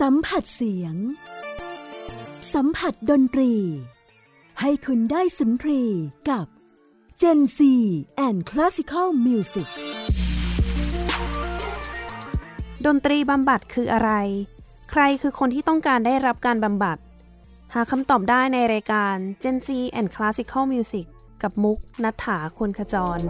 สัมผัสเสียง สัมผัสดนตรี ให้คุณได้สุนทรีกับ Gen C and Classical Music ดนตรีบำบัดคืออะไร ใครคือคนที่ต้องการได้รับการบำบัด หาคำตอบได้ในรายการ Gen Z and Classical Music กับมุกนัฐถาควรขจร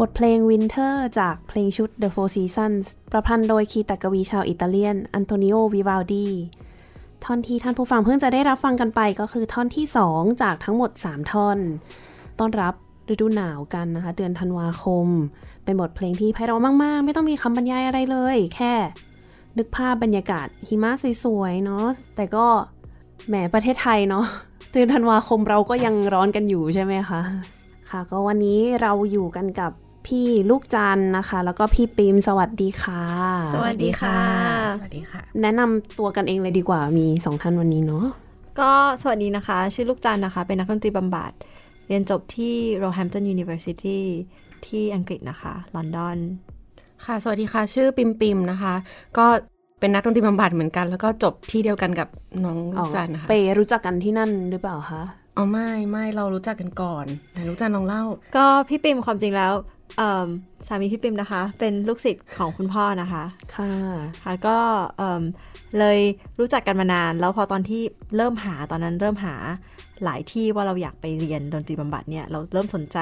บทเพลง Winter จากเพลงชุด The Four Seasons ประพันธ์โดยคีตกวีชาวอิตาเลียน อันโตนิโอ วิวาลดีท่อนที่ท่านผู้ฟังเพิ่งจะได้รับฟังกันไปก็คือท่อนที่ 2 จากทั้งหมด 3 ท่อน ต้อนรับฤดูหนาวกันนะคะ เดือนธันวาคม เป็นบทเพลงที่ไพเราะมาก ๆ ไม่ต้องมีคำบรรยายอะไรเลย แค่ นึกภาพบรรยากาศหิมะสวยๆเนาะแต่ก็แหมประเทศไทยเนาะเดือนธันวาคมเราก็ยังร้อนกันอยู่ใช่ไหมคะค่ะก็วันนี้เราอยู่กันกับ พี่ลูกจันนะคะ แล้วก็พี่ปิมสวัสดีค่ะ สวัสดีค่ะ สวัสดีค่ะ แนะนำตัวกันเองเลยดีกว่ามีสองท่านวันนี้เนาะก็สวัสดีนะคะ ชื่อลูกจันนะคะ เป็นนักดนตรีบำบัดเรียนจบที่ Roehampton University ที่อังกฤษนะคะ ลอนดอน ค่ะ สวัสดีค่ะ ชื่อปิมปิมนะคะ ก็เป็นนักดนตรีบำบัดเหมือนกัน แล้วก็จบที่เดียวกันกับน้องลูกจันนะคะ ไปรู้จักกันที่นั่นหรือเปล่าคะ อ๋อไม่ไม่เรารู้จักกันก่อนแต่ลูกจันลองเล่า ก็พี่ปิมความจริงแล้วเอิ่ม สามีพี่ปิมนะคะ เป็นลูกศิษย์ของคุณพ่อนะคะ ค่ะค่ะก็เอิ่มเลยรู้จักกันมานาน แล้วพอตอนที่เริ่มหาตอนนั้นเริ่มหาหลายที่ว่าเราอยากไปเรียนดนตรีบำบัดเนี่ยเราเริ่มสนใจ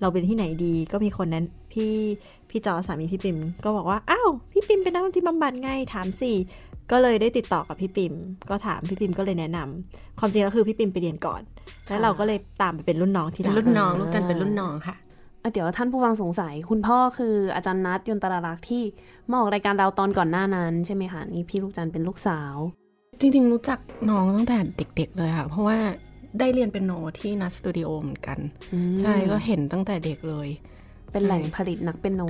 เราเป็นที่ไหนดีก็มีคนนั้นพี่พี่จอสามีพี่ปิมก็บอกว่าอ้าวพี่ปิมเป็นนักดนตรีบำบัดไงถามสิก็เลยได้ติดต่อกับพี่ปิม ก็ถามพี่ปิมก็เลยแนะนำความจริงแล้วคือพี่ปิมไปเรียนก่อน แล้วเราก็เลยตามไปเป็นรุ่นน้องที่เป็นร้านรุ่นน้องลูกจันเป็นรุ่นน้องค่ะอะ เดี๋ยวท่านผู้ฟังสงสัย คุณพ่อคืออาจารย์นัทยนตรารักษ์ที่มาออกรายการเราตอนก่อนหน้านั้น ใช่ไหมคะนี่พี่ลูกจันเป็นลูกสาว จริง ๆ รู้จักน้องตั้งแต่เด็ก ๆ เลยค่ะ เพราะว่าได้เรียนเป็นโนที่นัทสตูดิโอเหมือนกันอืมใช่ก็เห็นตั้งแต่เด็กเลย เป็นแหล่งผลิตนักเป็นโน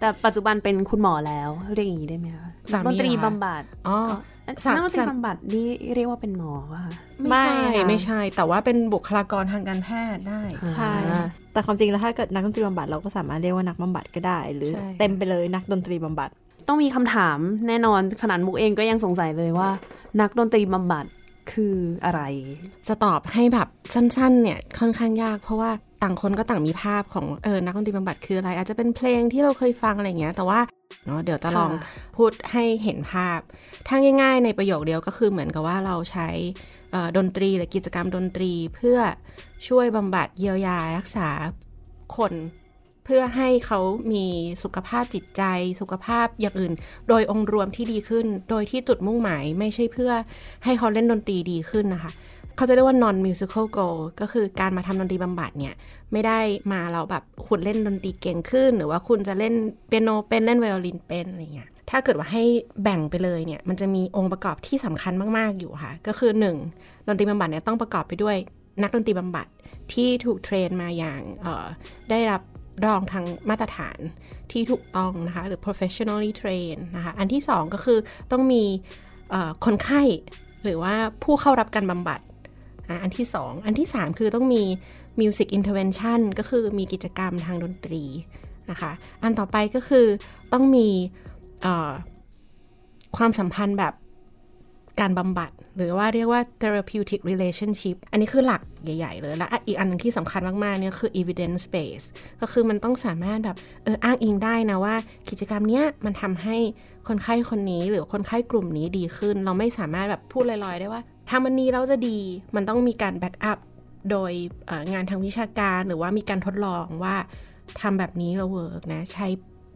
แต่ปัจจุบันเป็นคุณหมอแล้ว เรียกอย่างนี้ได้ไหมคะสามีดนตรีเหรอคะบำบัดอ๋อเอ่อสา นักดนตรีสามบำบัดนี่เรียกว่าเป็นหมอป่ะคะไม่ไม่ใช่ค่ะไม่ใช่ แต่ว่าเป็นบุคลากรทางการแพทย์ได้ใช่อ่าแต่ความจริงแล้วถ้าเกิดนักดนตรีบำบัดเราก็สามารถเรียกว่านักบำบัดก็ได้ หรือใช่เต็มไปเลยนักดนตรีบำบัด ต้องมีคำถามแน่นอนขนาดมุกเองก็ยังสงสัยเลยว่า นักดนตรีบำบัดคืออะไร จะตอบให้แบบสั้นๆ เนี่ยค่อนข้างยาก เพราะว่า ต่างคนก็ต่างมีภาพของเออนักดนตรีบำบัดคืออะไร อาจจะเป็นเพลงที่เราเคยฟังอะไรเงี้ย แต่ว่าเนาะเดี๋ยวจะลองพูดให้เห็นภาพถ้าง่ายๆ ในประโยคเดียวก็คือเหมือนกับว่าเราใช้ดนตรีหรือกิจกรรมดนตรีเพื่อช่วยบำบัดเยียวยารักษาคนเพื่อให้เขามีสุขภาพจิตใจ สุขภาพอย่างอื่น โดยองค์รวมที่ดีขึ้น โดยที่จุดมุ่งหมายไม่ใช่เพื่อให้เขาเล่นดนตรีดีขึ้นนะคะ เขาจะเรียกว่า non musical goal ก็คือการมาทำดนตรีบำบัดเนี่ย ไม่ได้มาเราแบบคุณเล่นดนตรีเก่งขึ้น หรือว่าคุณจะเล่นเปียโนเป็นเล่นไวโอลินเป็นอะไรเงี้ยถ้าเกิดว่าให้แบ่งไปเลยเนี่ย มันจะมีองค์ประกอบที่สำคัญมาก ๆ อยู่ค่ะ ก็คือ 1. ดนตรีบำบัดเนี่ยต้องประกอบไปด้วยนักดนตรีบำบัดที่ถูกเทรนมาอย่างได้รับรองทางมาตรฐานที่ถูกต้องนะคะ หรือ professionally trained นะคะ อันที่สองก็คือต้องมีคนไข้หรือว่าผู้เข้ารับการบำบัด อันที่สองอันที่สามคือต้องมี music intervention ก็คือมีกิจกรรมทางดนตรีนะคะ อันต่อไปก็คือต้องมีความสัมพันธ์แบบการบำบัด หรือว่าเรียกว่า therapeutic relationship อันนี้คือหลักใหญ่ ๆ เลย และอีกอันนึงที่สำคัญมากๆเนี่ยคือ evidence base ก็คือมันต้องสามารถแบบเอออ้างอิงได้นะว่า กิจกรรมเนี้ยมันทำให้คนไข้คนนี้หรือคนไข้กลุ่มนี้ดีขึ้น เราไม่สามารถแบบพูดลอยๆ ได้ว่า ทำแบบนี้แล้วจะดีมันต้องมีการ back up โดยงานทางวิชาการหรือว่ามีการทดลองว่าทำแบบนี้แล้ว work นะ ใช้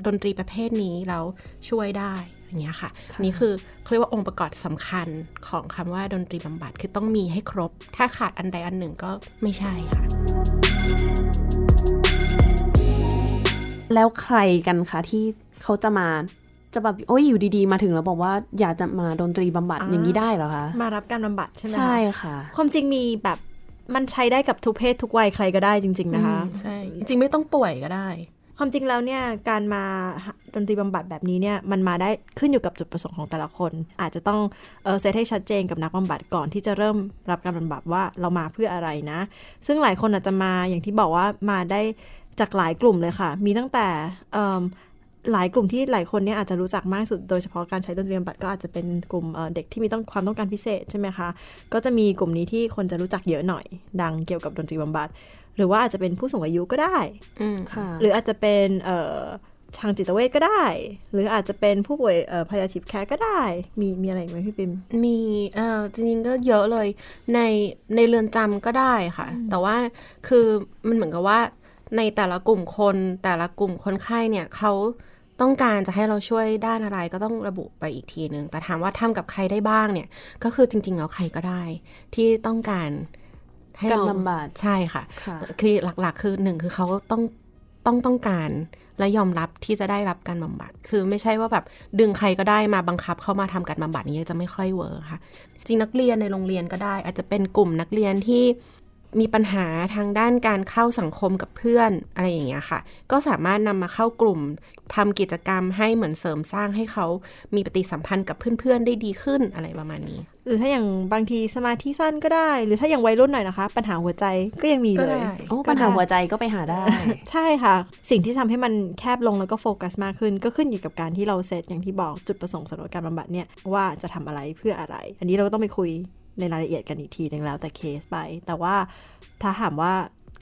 ดนตรีประเภทนี้แล้วช่วยได้อย่างเงี้ยค่ะนี่คือเรียกว่าองค์ประกอบสำคัญของคำว่าดนตรีบำบัดคือต้องมีให้ครบ ถ้าขาดอันใดอันหนึ่งก็ไม่ใช่ค่ะ แล้วใครกันคะที่เขาจะมา จะแบบโอ้ยอยู่ดีๆ มาถึงแล้วบอกว่าอยากจะมาดนตรีบำบัดอย่างนี้ได้เหรอคะ มารับการบำบัดใช่ไหมใช่ค่ะ ความจริงมีแบบมันใช้ได้กับทุกเพศทุกวัยใครก็ได้จริง ๆ นะคะ ใช่ จริงไม่ต้องป่วยก็ได้ ความจริงแล้วเนี่ยการมาดนตรีบำบัดแบบนี้เนี่ยมันมาได้ขึ้นอยู่กับจุดประสงค์ของแต่ละคน อาจจะต้องเออเซตให้ชัดเจนกับนักบำบัดก่อนที่จะเริ่มรับการบำบัดว่าเรามาเพื่ออะไรนะ ซึ่งหลายคนอาจจะมาอย่างที่บอกว่ามาได้จากหลายกลุ่มเลยค่ะ มีตั้งแต่ หลายกลุ่มที่หลายคนเนี่ยอาจจะรู้จักมากสุด โดยเฉพาะการใช้ดนตรีบำบัดก็อาจจะเป็นกลุ่มเด็กที่มีต้องความต้องการพิเศษใช่ไหมคะ ก็จะมีกลุ่มนี้ที่คนจะรู้จักเยอะหน่อย ดังเกี่ยวกับดนตรีบำบัด หรือว่าอาจจะเป็นผู้สูงอายุก็ได้หรืออาจจะเป็นทางจิตเวชก็ได้ หรืออาจจะเป็นผู้ป่วยพยาธิแคร์ก็ได้ มีมีอะไรไหมพี่ปิมมีเออจริงๆก็เยอะเลย ในในเรือนจำก็ได้ค่ะ แต่ว่าคือมันเหมือนกับว่าในแต่ละกลุ่มคนแต่ละกลุ่มคนไข้เนี่ยเขา ต้องการจะให้เราช่วยด้านอะไรก็ต้องระบุไปอีกทีหนึ่งแต่ถามว่าทำกับใครได้บ้างเนี่ย ก็คือจริง ๆ แล้วใครก็ได้ ที่ต้องการให้เราบำบัดใช่ค่ะคือหลักๆ คือหนึ่งคือเขาต้องต้องต้องการและยอมรับที่จะได้รับการบำบัด คือไม่ใช่ว่าแบบดึงใครก็ได้มาบังคับเข้ามาทำการบำบัดนี้จะไม่ค่อยเวิร์ค่ะ จริงนักเรียนในโรงเรียนก็ได้ อาจจะเป็นกลุ่มนักเรียนที่ มีปัญหาทางด้านการเข้าสังคมกับเพื่อนอะไรอย่างเงี้ยค่ะ ก็สามารถนำมาเข้ากลุ่มทำกิจกรรมให้เหมือนเสริมสร้างให้เขามีปฏิสัมพันธ์กับเพื่อนๆได้ดีขึ้นอะไรประมาณนี้ หรือถ้าอย่างบางทีสมาธิสั้นก็ได้ หรือถ้าอย่างวัยรุ่นหน่อยนะคะ ปัญหาหัวใจก็ยังมีเลยโอ้ปัญหาหัวใจก็ไปหาได้ ใช่ค่ะ สิ่งที่ทำให้มันแคบลงแล้วก็โฟกัสมากขึ้น ก็ขึ้นอยู่กับการที่เราเซตอย่างที่บอกจุดประสงค์สำหรับการบำบัดเนี่ยว่าจะทำอะไรเพื่ออะไร อันนี้เราก็ต้องไปคุย ในรายละเอียดกันอีกทีนึงแล้วแต่เคสไป แต่ว่าถ้าถามว่า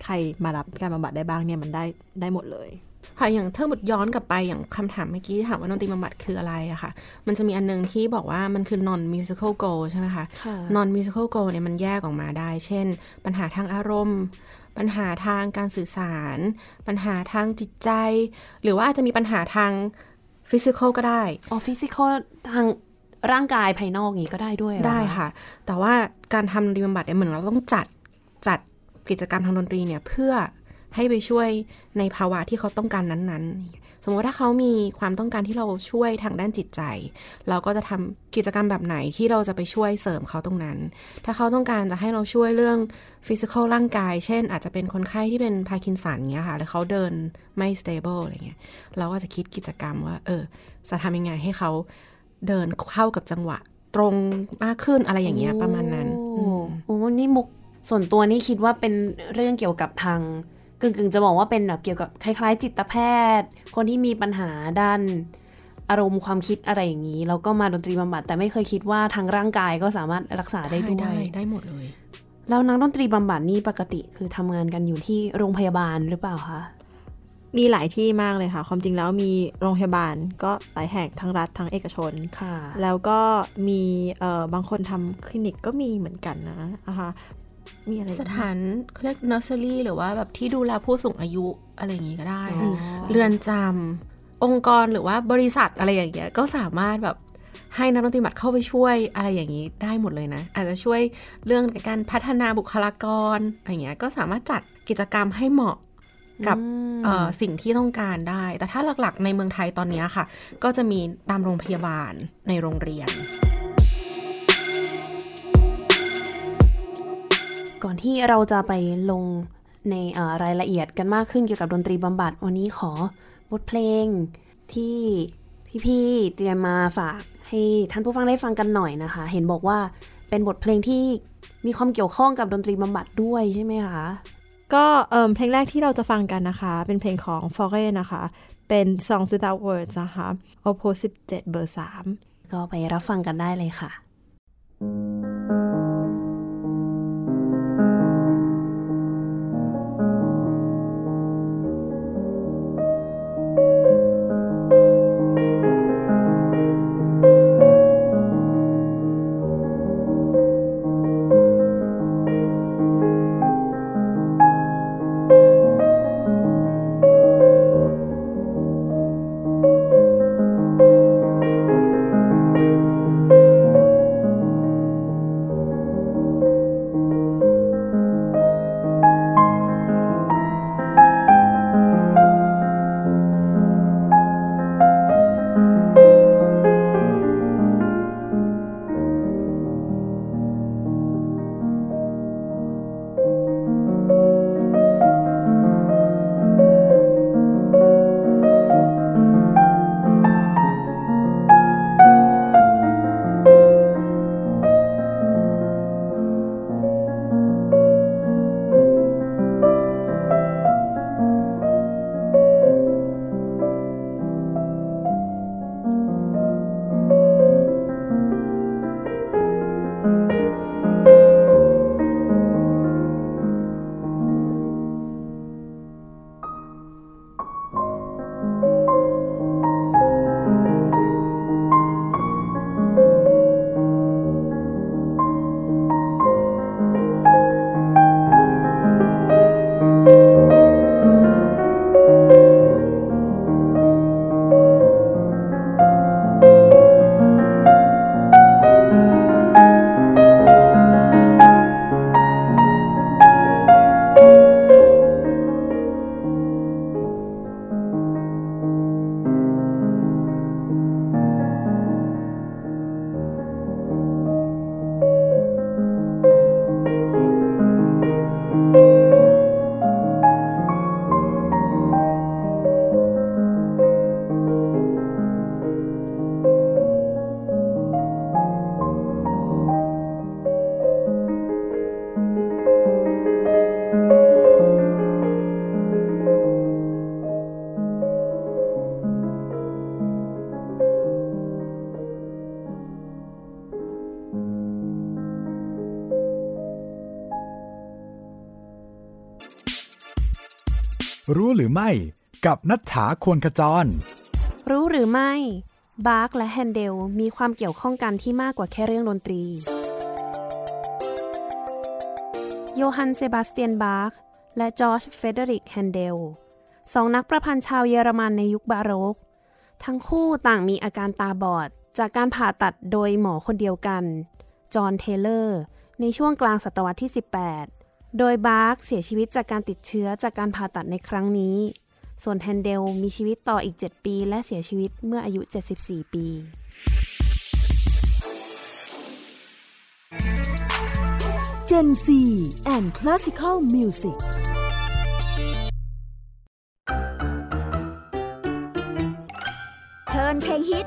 ใครมารับการบำบัดได้บ้างเนี่ยมันได้ได้หมดเลยค่ะอย่างถ้าหมดย้อนกลับไปอย่างคำถามเมื่อกี้ถามว่าดนตรีบำบัดคืออะไรอะค่ะ มันจะมีอันนึงที่บอกว่ามันคือ non musical goal ใช่ไหมคะ non musical goal เนี่ยมันแยกออกมาได้ เช่น ปัญหาทางอารมณ์ ปัญหาทางการสื่อสาร ปัญหาทางจิตใจ หรือว่าอาจจะมีปัญหาทางฟิสิกอลก็ได้ อ๋อฟิสิกอลทาง ร่างกายภายนอกนี้ก็ได้ด้วยได้ค่ะ แต่ว่าการทำดนตรีบำบัดเนี่ยเหมือนเราต้องจัดจัดกิจกรรมทางดนตรีเนี่ยเพื่อให้ไปช่วยในภาวะที่เขาต้องการนั้นๆ สมมติถ้าเขามีความต้องการที่เราช่วยทางด้านจิตใจ เราก็จะทำกิจกรรมแบบไหนที่เราจะไปช่วยเสริมเขาตรงนั้น ถ้าเขาต้องการจะให้เราช่วยเรื่อง physical ร่างกาย เช่น อาจจะเป็นคนไข้ที่เป็นพาร์กินสันเงี้ยค่ะ แล้วเขาเดินไม่ stable อะไรเงี้ย เราก็จะคิดกิจกรรมว่า เออ จะทำยังไงให้เขา เดินเข้ากับจังหวะ ตรงมากขึ้นอะไรอย่างเงี้ยประมาณนั้นโอ้นี่มุกส่วนตัวนี่คิดว่าเป็นเรื่องเกี่ยวกับทางกึ่งๆ จะบอกว่าเป็นแบบเกี่ยวกับคล้าย ๆ จิตแพทย์ คนที่มีปัญหาด้านอารมณ์ความคิดอะไรอย่างนี้แล้วก็มาดนตรีบำบัดแต่ไม่เคยคิดว่าทางร่างกายก็สามารถรักษาได้ด้วยได้ได้หมดเลย แล้วนักดนตรีบำบัดนี่ปกติคือทำงานกันอยู่ที่โรงพยาบาลหรือเปล่าคะ มีหลายที่มากเลยค่ะ ความจริงแล้วมีโรงพยาบาลก็หลายแห่งทั้งรัฐทั้งเอกชนค่ะ แล้วก็มีเอ่อบางคนทำคลินิกก็มีเหมือนกันนะนะคะมีอะไรสถานเขาเรียกเนอร์เซอรี่หรือว่าแบบที่ดูแลผู้สูงอายุอะไรอย่างงี้ก็ได้อ๋อเรือนจำองค์กรหรือว่าบริษัทอะไรอย่างเงี้ยก็สามารถแบบให้นักดนตรีบัตรเข้าไปช่วยอะไรอย่างนี้ได้หมดเลยนะ อาจจะช่วยเรื่องการพัฒนาบุคลากรอะไรเงี้ยก็สามารถจัดกิจกรรมให้เหมาะ กับอืมเอ่อสิ่งที่ต้องการได้ แต่ถ้าหลักๆ ในเมืองไทยตอนเนี้ยค่ะ ก็จะมีตามโรงพยาบาลในโรงเรียน ก่อนที่เราจะไปลงในเอ่อรายละเอียดกันมากขึ้นเกี่ยวกับดนตรีบำบัด วันนี้ขอบทเพลงที่พี่ๆเตรียมมาฝากให้ท่านผู้ฟังได้ฟังกันหน่อยนะคะ เห็นบอกว่าเป็นบทเพลงที่มีความเกี่ยวข้องกับดนตรีบำบัดด้วยใช่ไหมคะ ก็เอ่มเพลงแรกที่เราจะฟังกันนะคะ เป็นเพลงของ f o r e นะคะ เป็น Songs Without Words นะคะ Oppo 17 เบอร์ 3 ก็ไปรับฟังกันได้เลยค่ะรู้ หรือไม่ กับณัฏฐาควรขจร รู้หรือไม่ บาร์กและแฮนเดลมีความเกี่ยวข้องกันที่มากกว่าแค่เรื่องดนตรี โยฮันเซบาสเตียนบาร์กและจอร์จเฟรเดริกแฮนเดลสองนักประพันธ์ชาวเยอรมันในยุคบาโรก ทั้งคู่ต่างมีอาการตาบอด จากการผ่าตัดโดยหมอคนเดียวกัน จอห์นเทเลอร์ ในช่วงกลางศตวรรษที่ 18 โดยบาร์กเสียชีวิตจากการติดเชื้อจากการผ่าตัดในครั้งนี้ ส่วนแฮนเดลมีชีวิตต่ออีก 7 ปี และเสียชีวิตเมื่ออายุ 74 ปี Gen Z and Classical Music trend เพลงฮิต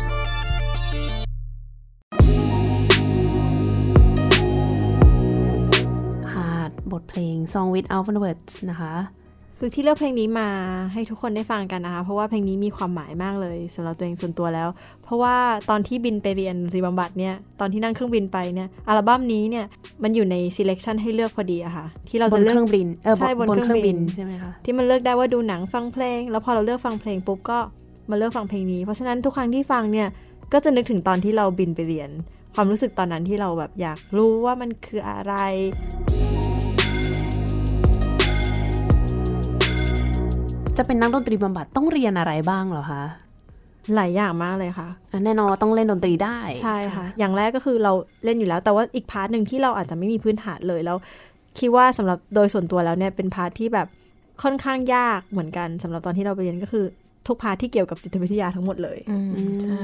บทเพลง Song Without Words นะคะ คือที่เลือกเพลงนี้มาให้ทุกคนได้ฟังกันนะคะ เพราะว่าเพลงนี้มีความหมายมากเลยสำหรับตัวเองส่วนตัวแล้ว เพราะว่าตอนที่บินไปเรียนรีบำบัดเนี่ย ตอนที่นั่งเครื่องบินไปเนี่ย อัลบั้มนี้เนี่ย มันอยู่ใน selection ให้เลือกพอดีอะค่ะ ที่เราบจะนเลืเคอกรื่องบินเออบใช่บนบนเคเครื่รื่อองงบิบินนใช่ไหมคะ ที่มันเลือกได้ว่าดูหนังฟังเพลง แล้วพอเราเลือกฟังเพลงปุ๊บก็มาเลือกฟังเพลงนี้ เพราะฉะนั้นทุกครั้งที่ฟังเนี่ย ก็จะนึกถึงตอนที่เราบินไปเรียน ความรู้สึกตอนนั้นที่เราแบบอยากรู้ว่ามันคืออะไร จะเป็นนักดนตรีบำบัดต้องเรียนอะไรบ้างเหรอคะหลายอย่างมากเลยค่ะอะแน่นอนว่าต้องเล่นดนตรีได้ ใช่ค่ะ อย่างแรกก็คือเราเล่นอยู่แล้ว แต่ว่าอีก part หนึ่งที่เราอาจจะไม่มีพื้นฐานเลยแล้ว คิดว่าสำหรับโดยส่วนตัวแล้วเนี่ยเป็น part ที่แบบค่อนข้างยากเหมือนกันสำหรับตอนที่เราไปเรียนก็คือ ทุก part ที่เกี่ยวกับจิตวิทยาทั้งหมดเลยอืมอืมใช่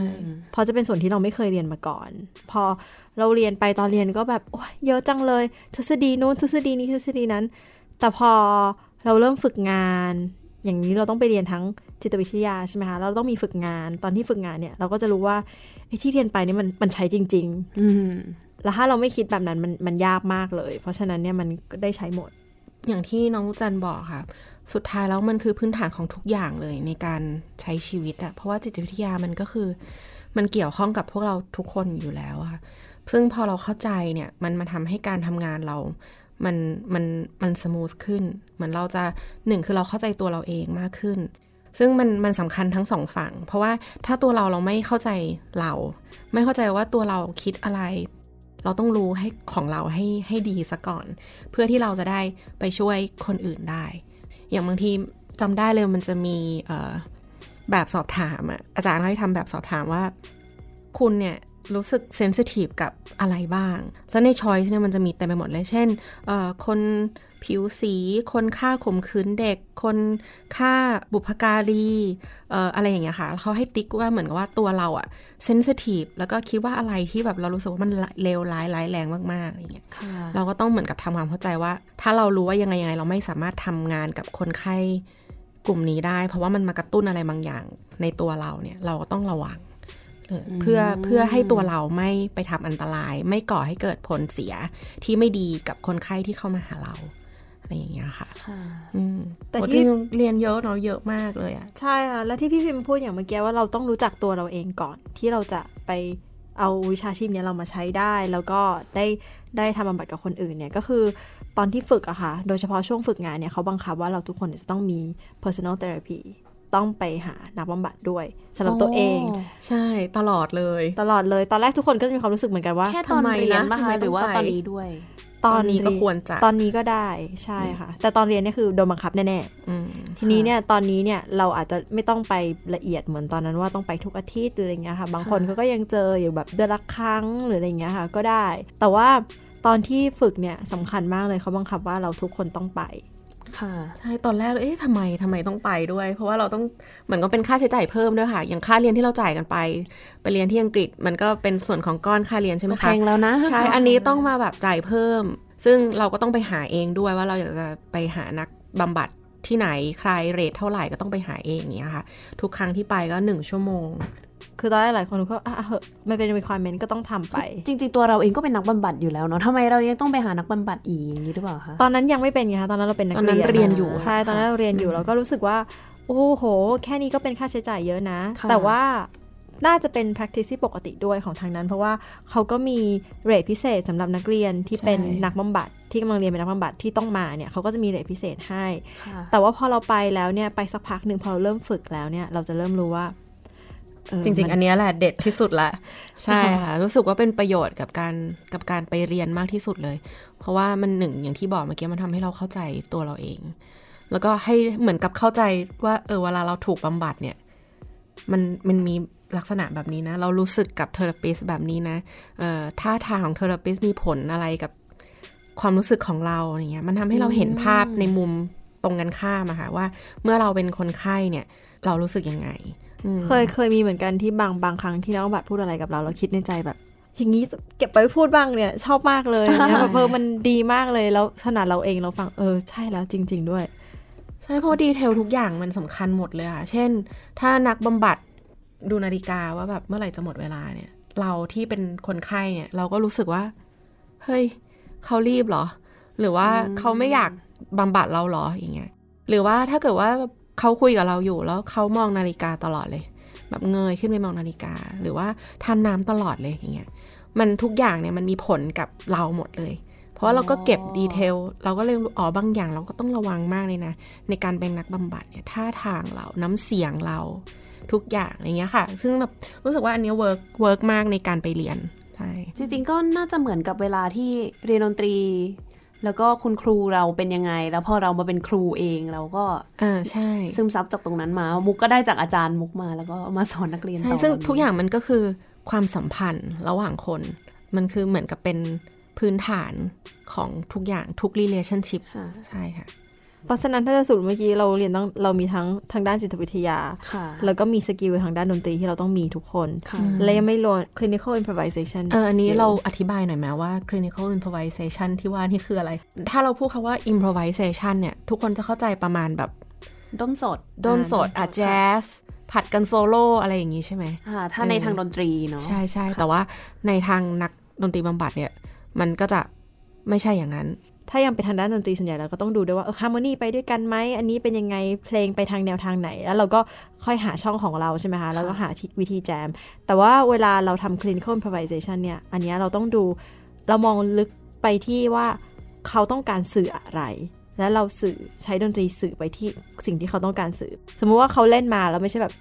เพราะจะเป็นส่วนที่เราไม่เคยเรียนมาก่อน พอเราเรียนไปตอนเรียนก็แบบโอ้ยเยอะจังเลย ทฤษฎีนู้นทฤษฎีนี้ทฤษฎีนั้น แต่พอเราเริ่มฝึกงาน อย่างนี้เราต้องไปเรียนทั้งจิตวิทยาใช่ไหมคะเราต้องมีฝึกงานตอนที่ฝึกงานเนี่ย เราก็จะรู้ว่าไอ้ที่เรียนไปนี่มันมันใช้จริง ๆ อืมแล้วถ้าเราไม่คิดแบบนั้นมันมันยากมากเลย เพราะฉะนั้นเนี่ยมันก็ได้ใช้หมด อย่างที่น้องลูกจันบอกค่ะ สุดท้ายแล้วมันคือพื้นฐานของทุกอย่างเลยในการใช้ชีวิตอะเพราะว่าจิตวิทยามันก็คือ มันเกี่ยวข้องกับพวกเราทุกคนอยู่แล้วอะค่ะ ซึ่งพอเราเข้าใจเนี่ย มันมาทำให้การทำงานเรา มันมันมันสมูทขึ้น เหมือนเราจะหนึ่งคือเราเข้าใจตัวเราเองมากขึ้น ซึ่งมันมันสำคัญทั้งสองฝั่ง เพราะว่าถ้าตัวเราเราไม่เข้าใจเรา ไม่เข้าใจว่าตัวเราคิดอะไร เราต้องรู้ให้ของเราให้ให้ดีซะก่อน เพื่อที่เราจะได้ไปช่วยคนอื่นได้ อย่างบางทีจำได้เลยมันจะมีแบบสอบถามอะอาจารย์ให้ทำแบบสอบถามว่า คุณเนี่ย รู้สึกเซนซิทีฟกับอะไรบ้าง แล้วในช้อยส์เนี่ยมันจะมีเต็มไปหมดเลย เช่นเอ่อคนผิวสี คนฆ่าข่มขืนเด็ก คนฆ่าบุพการีเอ่ออะไรอย่างเงี้ยค่ะเขาให้ติ๊กว่าเหมือนกับว่าตัวเราอะเซนซิทีฟแล้วก็คิดว่าอะไรที่แบบเรารู้สึกว่ามันเลวร้ายร้ายแรงมากๆอะไรเงี้ยค่ะเราก็ต้องเหมือนกับทำความเข้าใจว่า ถ้าเรารู้ว่ายังไงยังไงเราไม่สามารถทำงานกับคนไข้กลุ่มนี้ได้ เพราะว่ามันมากระตุ้นอะไรบางอย่างในตัวเราเนี่ย เราก็ต้องระวัง เออเพื่อเพื่อให้ตัวเราไม่ไปทำอันตราย ไม่ก่อให้เกิดผลเสียที่ไม่ดีกับคนไข้ที่เข้ามาหาเราอะไรอย่างเงี้ยค่ะค่ะอืมแต่โอ้ที่เรียนเยอะเนาะเยอะมากเลยอะใช่ค่ะและที่พี่พิมพ์พูดอย่างเมื่อกี้ว่าเราต้องรู้จักตัวเราเองก่อน ที่เราจะไปเอาวิชาชีพเนี้ยเรามาใช้ได้ แล้วก็ได้ได้ทำบำบัดกับคนอื่นเนี่ยก็คือตอนที่ฝึกอะค่ะ โดยเฉพาะช่วงฝึกงานเนี่ยเขาบังคับว่าเราทุกคนเนี่ยจะต้องมี personal therapy ต้องไปหานักบำบัดด้วยสำหรับตัวเอง ใช่ตลอดเลย ตลอดเลยตอนแรกทุกคนก็จะมีความรู้สึกเหมือนกันว่าแค่ตอนทำไมเรียนนะป่ะทำไมคะหรือว่าต้องไปตอนนี้ด้วยตอนตอนนี้ก็ควรจะตอนนี้ก็ได้ใช่ค่ะ แต่ตอนเรียนเนี่ยคือโดนบังคับแน่อืมๆทีนี้เนี่ยตอนนี้เนี่ยเราอาจจะไม่ต้องไปละเอียดเหมือนตอนนั้นว่าต้องไปทุกอาทิตย์หรืออะไรเงี้ยค่ะบางคนเขาก็ยังเจออยู่แบบเดือนละครั้งหรืออะไรเงี้ยค่ะก็ได้ แต่ว่าตอนที่ฝึกเนี่ยสำคัญมากเลยเขาบังคับว่าเราทุกคนต้องไป ค่ะใช่ตอนแรกเลยเอ๊ะทำไมทำไมต้องไปด้วย เพราะว่าเราต้องเหมือนก็เป็นค่าใช้จ่ายเพิ่มด้วยค่ะ อย่างค่าเรียนที่เราจ่ายกันไป ไปเรียนที่อังกฤษมันก็เป็นส่วนของก้อนค่าเรียนใช่ไหมก็คะแพงแล้วนะใช่อันนี้ต้องมาแบบจ่ายเพิ่ม ซึ่งเราก็ต้องไปหาเองด้วยว่าเราอยากจะไปหานักบำบัดที่ไหนใครเรทเท่าไหร่ก็ต้องไปหาเองอย่างเงี้ยค่ะ ทุกครั้งที่ไปก็หนึ่งชั่วโมง คือตอนแรกหลายคนก็อะเหอะไม่เป็น requirement ก็ต้องทำไป จริง ๆ ตัวเราเองก็เป็นนักบำบัดอยู่แล้วเนาะทำไมเรายังต้องไปหานักบำบัดอีกอย่างนี้หรือเปล่าคะตอนนั้นยังไม่เป็นไงคะตอนนั้นเราเป็นนักตอนนั้นเรียนเรียนอยู่ใช่ตอนนั้นเราเรียนอยู่เราก็รู้สึกว่าโอ้โห แค่นี้ก็เป็นค่าใช้จ่ายเยอะนะค่ะแต่ว่าน่าจะเป็น practice ที่ปกติด้วยของทางนั้น เพราะว่าเขาก็มีเรทพิเศษสำหรับนักเรียนที่เป็นนักบำบัดที่กำลังเรียนเป็นนักบำบัดที่ต้องมาเนี่ยเขาก็จะมีเรทพิเศษให้ค่ะแต่ว่าพอเราไปแล้วเนี่ยไปสักพักหนึ่งพอเราเริ่มฝึกแล้วเนี่ยเราจะเริ่มรู้ว่าเออ จริงมัๆอันเนี้ยแหละเด็ดที่สุดละ ใช่ค่ะ รู้สึกว่าเป็นประโยชน์กับการกับการไปเรียนมากที่สุดเลย เพราะว่ามันหนึ่งอย่างที่บอกเมื่อกี้มันทำให้เราเข้าใจตัวเราเอง แล้วก็ให้เหมือนกับเข้าใจว่า เออเวลาเราถูกบำบัดเนี่ย มันมันมีลักษณะแบบนี้นะ เรารู้สึกกับเทอราปิสแบบนี้นะเอ่อท่าทางของเทอราปิสมีผลอะไรกับความรู้สึกของเราอย่างเงี้ยมันทำให้เราเห็นภาพในมุมตรงกันข้ามอะค่ะว่าเมื่อเราเป็นคนไข้เนี่ย เรารู้สึกยังไงอืม เคยเคยมีเหมือนกันที่บางบางครั้งที่นักบำบัดพูดอะไรกับเราเราคิดในใจแบบอย่างนี้เก็บไปพูดบ้างเนี่ย ชอบมากเลยอย่างเงี้ยแบบเออมันดีมากเลยแล้วขนาดเราเองเราฟังเออใช่แล้วจริง ๆด้วยใช่เพราะดีเทลทุกอย่างมันสำคัญหมดเลยค่ะ เช่น ถ้านักบำบัดดูนาฬิกาว่าแบบเมื่อไหร่จะหมดเวลาเนี่ย เราที่เป็นคนไข้เนี่ย เราก็รู้สึกว่า เฮ้ยเขารีบเหรอ หรือว่าเขาไม่อยากบำบัดเราเหรออย่างเงี้ยหรือว่าถ้าเกิดว่า เขาคุยกับเราอยู่แล้วเขามองนาฬิกาตลอดเลย แบบเงยขึ้นไปมองนาฬิกา หรือว่าทานน้ำตลอดเลยอย่างเงี้ยมันทุกอย่างเนี่ยมันมีผลกับเราหมดเลย เพราะว่าเราก็เก็บดีเทลเราก็เลยรู้อ๋อบางอย่างเราก็ต้องระวังมากเลยนะ ในการเป็นนักบำบัดเนี่ยท่าทางเราน้ำเสียงเราทุกอย่างอย่างเงี้ยค่ะ ซึ่งแบบรู้สึกว่าอันเนี้ work work มากในการไปเรียนใช่จริงๆก็น่าจะเหมือนกับเวลาที่เรียนดนตรี แล้วก็คุณครูเราเป็นยังไง แล้วพอเรามาเป็นครูเองเราก็อ่าใช่ ซึมซับจากตรงนั้นมา มุกก็ได้จากอาจารย์มุกมาแล้วก็มาสอนนักเรียนใช่ต่อซึ่งทุกอย่างมันก็คือความสัมพันธ์ระหว่างคน มันคือเหมือนกับเป็นพื้นฐานของทุกอย่างทุก relationship ค่ะใช่ค่ะ เพราะฉะนั้นถ้าจะสรุปเมื่อกี้เราเรียนต้องเรามีทั้งทางด้านจิตวิทยาค่ะแล้วก็มี skill ทางด้านดนตรีที่เราต้องมีทุกคนค่ะและยังไม่รวม clinical improvisation เอออันนี้ skill เราอธิบายหน่อยไหมว่า clinical improvisation ที่ว่านี่คืออะไร ถ้าเราพูดคำว่า improvisation เนี่ย ทุกคนจะเข้าใจประมาณแบบด้นสดด้นสดอะแจ๊สผลัดกันโซโล่อะไรอย่างนี้ใช่ไหมอ่าถ้าในทางดนตรีเนาะใช่ใช่แต่ว่าในทางนักดนตรีบำบัดเนี่ย มันก็จะไม่ใช่อย่างนั้น ถ้ายังเป็นทางด้านดนตรีส่วนใหญ่เราก็ต้องดูด้วยว่าเออฮาร์โมนีไปด้วยกันไหมอันนี้เป็นยังไงเพลงไปทางแนวทางไหน แล้วเราก็ค่อยหาช่องของเราใช่ไหมคะแล้วก็หาที่วิธีแจม แต่ว่าเวลาเราทำ clinical improvisation เนี่ยอันเนี้ยเราต้องดูเรามองลึกไปที่ว่าเขาต้องการสื่ออะไร และเราสื่อใช้ดนตรีสื่อไปที่สิ่งที่เขาต้องการสื่อ สมมุติว่าเขาเล่นมาแล้วไม่ใช่แบบ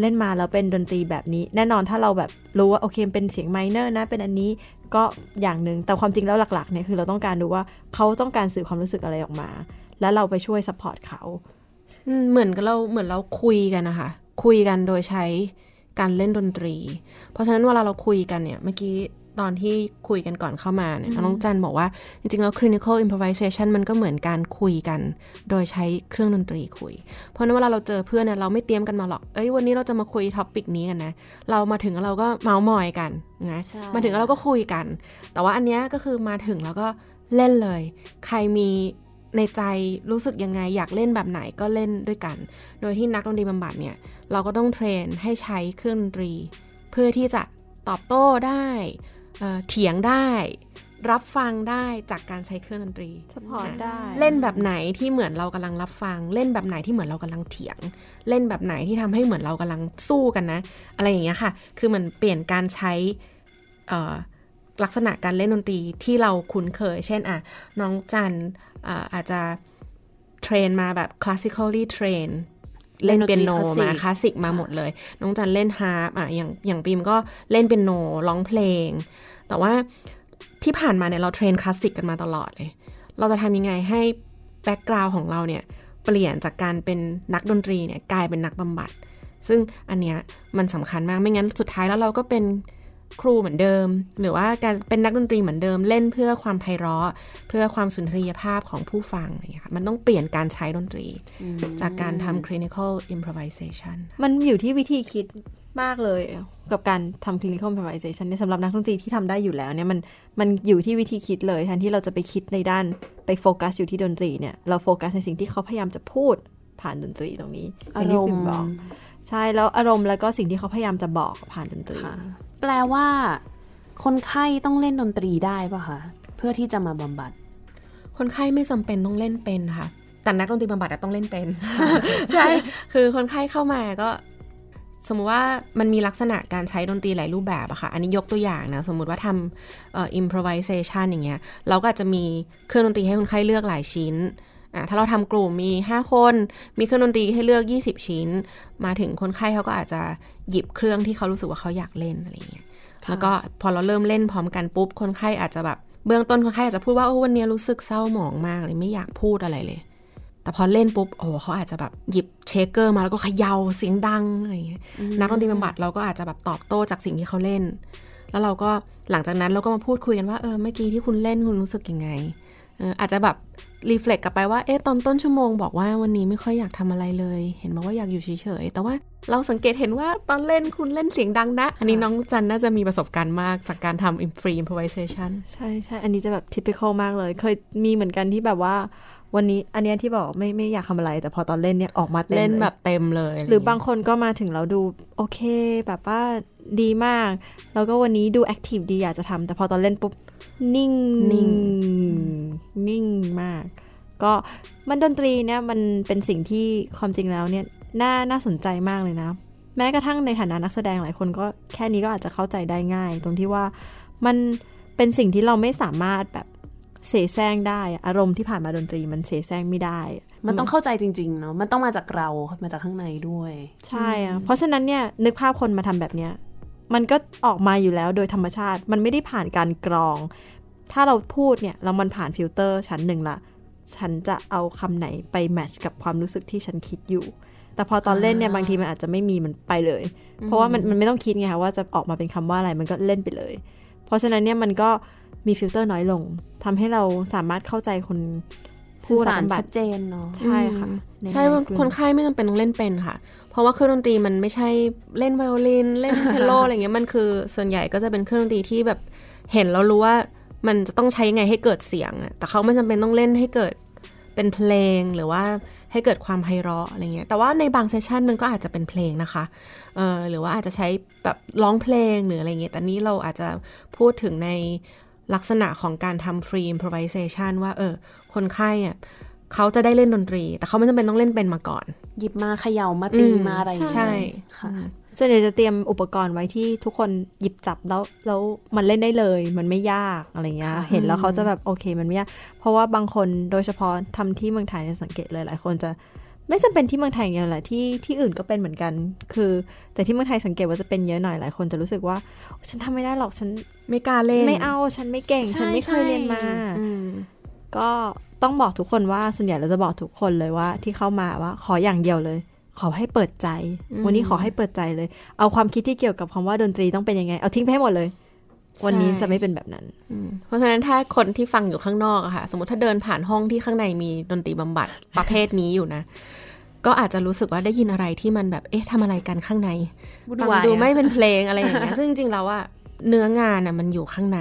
เล่นมาแล้วเป็นดนตรีแบบนี้ แน่นอนถ้าเราแบบรู้ว่าโอเคเป็นเสียง minor นะเป็นอันนี้ก็อย่างหนึ่งแต่ความจริงแล้วหลักๆเนี่ยคือเราต้องการดูว่าเขาต้องการสื่อความรู้สึกอะไรออกมา แล้วเราไปช่วย support เขาเหมือนกับเราเหมือนเราคุยกันนะคะคุยกันโดยใช้การเล่นดนตรี เพราะฉะนั้นเวลาเราคุยกันเนี่ยเมื่อกี้ ตอนที่คุยกันก่อนเข้ามาเนี่ยน้องจันบอกว่า จริงๆ แล้ว clinical improvisation มันก็เหมือนการคุยกัน โดยใช้เครื่องดนตรีคุย เพราะฉะนั้นเวลาเราเจอเพื่อนเนี่ยเราไม่เตรียมกันมาหรอก เอ้ยวันนี้เราจะมาคุย topic นี้กันนะ เรามาถึงแล้วเราก็เมาส์มอยกันนะใช่มาถึงแล้วเราก็คุยกัน แต่ว่าอันเนี้ยก็คือมาถึงแล้วก็เล่นเลย ใครมีในใจรู้สึกยังไงอยากเล่นแบบไหนก็เล่นด้วยกัน โดยที่นักดนตรีบำบัดเนี่ยเราก็ต้อง train ให้ใช้เครื่องดนตรี เพื่อที่จะตอบโต้ได้ เอ่อเถียงได้ รับฟังได้จากการใช้เครื่องดนตรี support ได้ เล่นแบบไหนที่เหมือนเรากำลังรับฟัง เล่นแบบไหนที่เหมือนเรากำลังเถียง เล่นแบบไหนที่ทำให้เหมือนเรากำลังสู้กันนะ อะไรอย่างเงี้ยค่ะ คือมันเปลี่ยนการใช้เอ่อลักษณะการเล่นดนตรีที่เราคุ้นเคย เช่นอะน้องจันอ่าอาจจะ train มาแบบ classically train เล่นเปียโนมาคลาสสิกมาหมดเลย น้องจันเล่นฮาร์ปอะอย่างอย่างปิมก็เล่นเปียโนร้องเพลง แต่ว่าที่ผ่านมาเนี่ยเรา train คลาสสิกกันมาตลอดเลย เราจะทำยังไงให้แบ็กกราวน์ของเราเนี่ยเปลี่ยนจากการเป็นนักดนตรีเนี่ยกลายเป็นนักบำบัด ซึ่งอันเนี้ยมันสำคัญมากไม่งั้นสุดท้ายแล้วเราก็เป็น ครูเหมือนเดิม หรือว่าการเป็นนักดนตรีเหมือนเดิมเล่นเพื่อความไพเราะ เพื่อความสุนทรียภาพของผู้ฟังอะไรอย่างเงี้ยค่ะมันต้องเปลี่ยนการใช้ดนตรี จากการทำ clinical improvisation มันอยู่ที่วิธีคิดมากเลยกับการทำ clinical improvisation เนี่ยสำหรับนักดนตรีที่ทำได้อยู่แล้วเนี่ยมันมันอยู่ที่วิธีคิดเลยแทนที่เราจะไปคิดในด้านไปโฟกัสอยู่ที่ดนตรีเนี่ยเราโฟกัสในสิ่งที่เขาพยายามจะพูดผ่านดนตรีตรงนี้ออาย่างรที่มพิมณ์บอก ใช่แล้วอารมณ์แล้วก็สิ่งที่เขาพยายามจะบอกผ่านดนตรีค่ะ แปลว่า คนไข้ต้องเล่นดนตรีได้ป่ะคะ เพื่อที่จะมาบำบัด คนไข้ไม่จำเป็นต้องเล่นเป็นค่ะ แต่นักดนตรีบำบัดอะต้องเล่นเป็น ใช่ คือคนไข้เข้ามาก็ สมมุติว่ามันมีลักษณะการใช้ดนตรีหลายรูปแบบอะค่ะ อันนี้ยกตัวอย่างนะ สมมุติว่าทำเอ่อ improvisation อย่างเงี้ย เราก็อาจจะมีเครื่องดนตรีให้คนไข้เลือกหลายชิ้น อะถ้าเราทำกลุ่มมี 5 คน มีเครื่องดนตรีให้เลือก 20 ชิ้น มาถึงคนไข้เขาก็อาจจะหยิบเครื่องที่เขารู้สึกว่าเขาอยากเล่นอะไรอย่างเงี้ยแล้วก็พอเราเริ่มเล่นพร้อมกันปุ๊บ คนไข้อาจจะแบบเบื้องต้นคนไข้อาจจะพูดว่าโอ้วันนี้รู้สึกเศร้าหมองมากเลยไม่อยากพูดอะไรเลย แต่พอเล่นปุ๊บโอ้เขาอาจจะแบบหยิบเชคเกอร์มาแล้วก็เขย่าเสียงดังอะไรอย่างเงี้ยนักดนตรีบำบัดเราก็อาจจะแบบตอบโต้จากสิ่งที่เขาเล่น แล้วเราก็หลังจากนั้นเราก็มาพูดคุยกันว่าเออเมื่อกี้ที่คุณเล่นคุณรู้สึกยังไงเอออาจจะแบบรีเฟล็กกลับไปว่าเอ๊ะตอนต้นชั่วโมงบอกว่าวันนี้ไม่ค่อยอยากทำอะไรเลย เห็นบอกว่าอยากอยู่เฉยๆแต่ว่าเราสังเกตเห็นว่าตอนเล่นคุณเล่นเสียงดังนะ อันนี้น้องจันน่าจะมีประสบการณ์มากจากการทำ free improvisation ใช่ใช่อันนี้จะแบบ typical มากเลย เคยมีเหมือนกันที่แบบว่าวันนี้อันเนี้ยที่บอกไม่ไม่อยากทำอะไร แต่พอตอนเล่นเนี่ยออกมาเต็มเล่นยแบบเต็มเลย หรือบางคนก็มาถึงแล้วดูโอเคแบบว่าดีมาก แล้วก็วันนี้ดูแอคทีฟดีอยากจะทำแต่พอตอนเล่นปุ๊บ นิ่งนิ่งนิ่งมาก ก็มันดนตรีเนี่ยมันเป็นสิ่งที่ความจริงแล้วเนี่ยน่าน่าสนใจมากเลยนะ แม้กระทั่งในฐานะนักแสดงหลายคนก็แค่นี้ก็อาจจะเข้าใจได้ง่าย ตรงที่ว่ามันเป็นสิ่งที่เราไม่สามารถแบบเสแสร้งได้อะอารมณ์ที่ผ่านมาดนตรีมันเสแสร้งไม่ได้ มันต้องเข้าใจจริง ๆ เนาะมันต้องมาจากเรามาจากข้างในด้วย ใช่อะเพราะฉะนั้นเนี่ยนึกภาพคนมาทำแบบเนี้ยมันก็ออกมาอยู่แล้วโดยธรรมชาติ มันไม่ได้ผ่านการกรอง ถ้าเราพูดเนี่ยแล้วมันผ่านฟิลเตอร์ชั้นหนึ่งละฉันจะเอาคำไหนไป match กับความรู้สึกที่ฉันคิดอยู่ แต่พอตอนเล่นเนี่ยบางทีมันอาจจะไม่มีมันไปเลย เพราะว่ามันมันไม่ต้องคิดไงคะว่าจะออกมาเป็นคำว่าอะไรมันก็เล่นไปเลย เพราะฉะนั้นเนี่ยมันก็มีฟิลเตอร์น้อยลงทำให้เราสามารถเข้าใจคนสื่อสารผู้บำบัดชัดเจนเนาะใช่ค่ะ ใช่ง่ายขึ้นคนไข้ไม่จำเป็นต้องเล่นเป็นค่ะ เพราะว่าเครื่องดนตรีมันไม่ใช่เล่นไวโอลิน เล่นเชลโลอะไรเงี้ยมันคือส่วนใหญ่ก็จะเป็นเครื่องดนตรีที่แบบเห็นแล้วรู้ว่า มันจะต้องใช้ยังไงให้เกิดเสียงอะแต่เขาไม่จำเป็นต้องเล่นให้เกิดเป็นเพลงหรือว่าให้เกิดความไพเราะอะไรเงี้ย แต่ว่าในบาง session มันก็อาจจะเป็นเพลงนะคะ เออหรือว่าอาจจะใช้แบบร้องเพลงหรืออะไรเงี้ย แต่นี้เราอาจจะพูดถึงในลักษณะของการทำ free improvisation ว่าเออ คนไข้เนี่ยเขาจะได้เล่นดนตรี แต่เขาไม่จำเป็นต้องเล่นเป็นมาก่อน หยิบมาเขย่ามาตีอืมมาอะไรอย่างเงี้ยใช่ค่ะ ส่วนใหญ่จะเตรียมอุปกรณ์ไว้ที่ทุกคนหยิบจับแล้วแล้วมันเล่นได้เลย มันไม่ยากอะไรเงี้ยค่ะเห็นแล้วเขาจะแบบโอเคมันไม่ยากเพราะว่าบางคนโดยเฉพาะทำที่เมืองไทยเนี่ยสังเกตเลยหลายคนจะไม่จำเป็นที่เมืองไทยอย่างเดียวแหละที่ที่อื่นก็เป็นเหมือนกัน คือ แต่ที่เมืองไทยสังเกตว่าจะเป็นเยอะหน่อยหลายคนจะรู้สึกว่า ฉันทำไม่ได้หรอกฉันไม่กล้าเล่นไม่เอาฉันไม่เก่ง ฉันไม่เคยเรียนมาอืมก็ต้องบอกทุกคนว่าส่วนใหญ่เราจะบอกทุกคนเลยว่าที่เข้ามาว่าขออย่างเดียวเลย ขอให้เปิดใจอืมวันนี้ขอให้เปิดใจเลย เอาความคิดที่เกี่ยวกับคำว่าดนตรีต้องเป็นยังไง เอาทิ้งไปให้หมดเลย วันนี้จะไม่เป็นแบบนั้นอืมเพราะฉะนั้นถ้าคนที่ฟังอยู่ข้างนอกอะค่ะ สมมติถ้าเดินผ่านห้องที่ข้างในมีดนตรีบำบัดประเภทนี้อยู่นะ ก็อาจจะรู้สึกว่าได้ยินอะไรที่มันแบบเอ๊ะทำอะไรกันข้างในวุ่นฟังวายดูอะไม่เป็นเพลงอะไรอย่างเงี้ยซึ่งจริงๆแล้วอะเนื้องานอะมันอยู่ข้างใน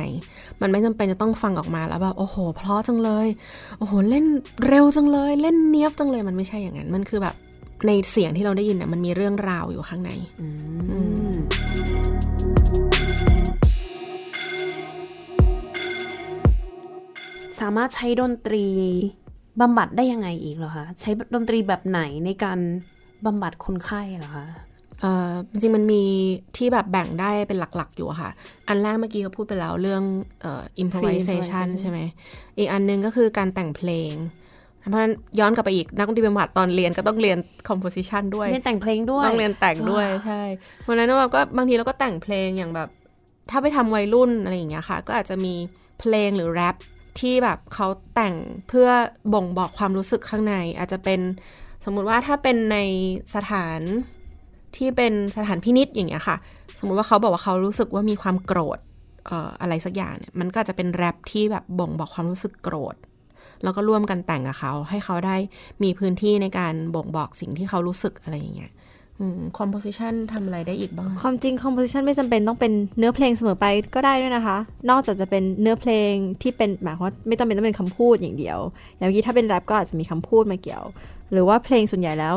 มันไม่จำเป็นจะต้องฟังออกมาแล้วแบบโอ้โห เพราะจังเลย โอ้โห เล่นเร็วจังเลย เล่นเนี้ยบจังเลย มันไม่ใช่อย่างนั้น มันคือแบบ ในเสียงที่เราได้ยินเนี่ยมันมีเรื่องราวอยู่ข้างในอืมสามารถใช้ดนตรีบำบัดได้ยังไงอีกเหรอคะ ใช้ดนตรีแบบไหนในการบำบัดคนไข้เหรอคะเอ่อจริงๆมันมีที่แบบแบ่งได้เป็นหลักๆอยู่อะค่ะ อันแรกเมื่อกี้ก็พูดไปแล้วเรื่องเอ่อ improvisation ใช่ไหม อีกอันหนึงก็คือการแต่งเพลง เพราะฉะนั้นย้อนกลับไปอีกนักดนตรีบำบัดตอนเรียนก็ต้องเรียน composition ด้วยเรียนแต่งเพลงด้วยต้องเรียนแต่งด้วยใช่เพราะฉะนั้นเราก็บางทีเราก็แต่งเพลงอย่างแบบ ถ้าไปทำวัยรุ่นอะไรอย่างเงี้ยค่ะ ก็อาจจะมีเพลงหรือแรปที่แบบเขาแต่งเพื่อบ่งบอกความรู้สึกข้างใน อาจจะเป็นสมมุติว่าถ้าเป็นในสถานที่เป็นสถานพินิษอย่างเงี้ยค่ะ สมมุติว่าเขาบอกว่าเขารู้สึกว่ามีความโกรธเอ่ออะไรสักอย่างเนี่ยมันก็อาจจะเป็นแรปที่แบบบ่งบอกความรู้สึกโกรธ แล้วก็ร่วมกันแต่งกับเขา ให้เขาได้มีพื้นที่ในการบ่งบอกสิ่งที่เขารู้สึกอะไรอย่างเงี้ยcomposition ทำอะไรได้อีกบ้าง ความจริง composition ไม่จำเป็นต้องเป็นเนื้อเพลงเสมอไปก็ได้ด้วยนะคะ นอกจากจะเป็นเนื้อเพลงที่เป็นหมายความว่าไม่จำเป็นต้องเป็นคำพูดอย่างเดียว อย่างเมื่อกี้ถ้าเป็นแรปก็อาจจะมีคำพูดมาเกี่ยว หรือว่าเพลงส่วนใหญ่แล้ว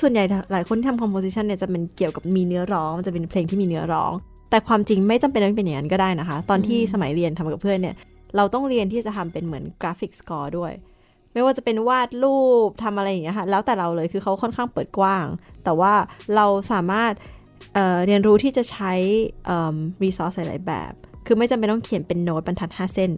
ส่วนใหญ่หลายคนที่ทำ composition เนี่ยจะเป็นเกี่ยวกับมีเนื้อร้องมันจะเป็นเพลงที่มีเนื้อร้อง แต่ความจริงไม่จำเป็นต้องเป็นอย่างนั้นก็ได้นะคะ ตอนที่สมัยเรียนทำกับเพื่อนเนี่ย เราต้องเรียนที่จะทำเป็นเหมือน graphic score ด้วย ไม่ว่าจะเป็นวาดรูปทำอะไรอย่างเงี้ยค่ะแล้วแต่เราเลยคือเขาค่อนข้างเปิดกว้าง แต่ว่าเราสามารถเอ่อเรียนรู้ที่จะใช้รีซอสหลายๆแบบ คือไม่จำเป็นต้องเขียนเป็นโน้ตบรรทัด 5 เส้น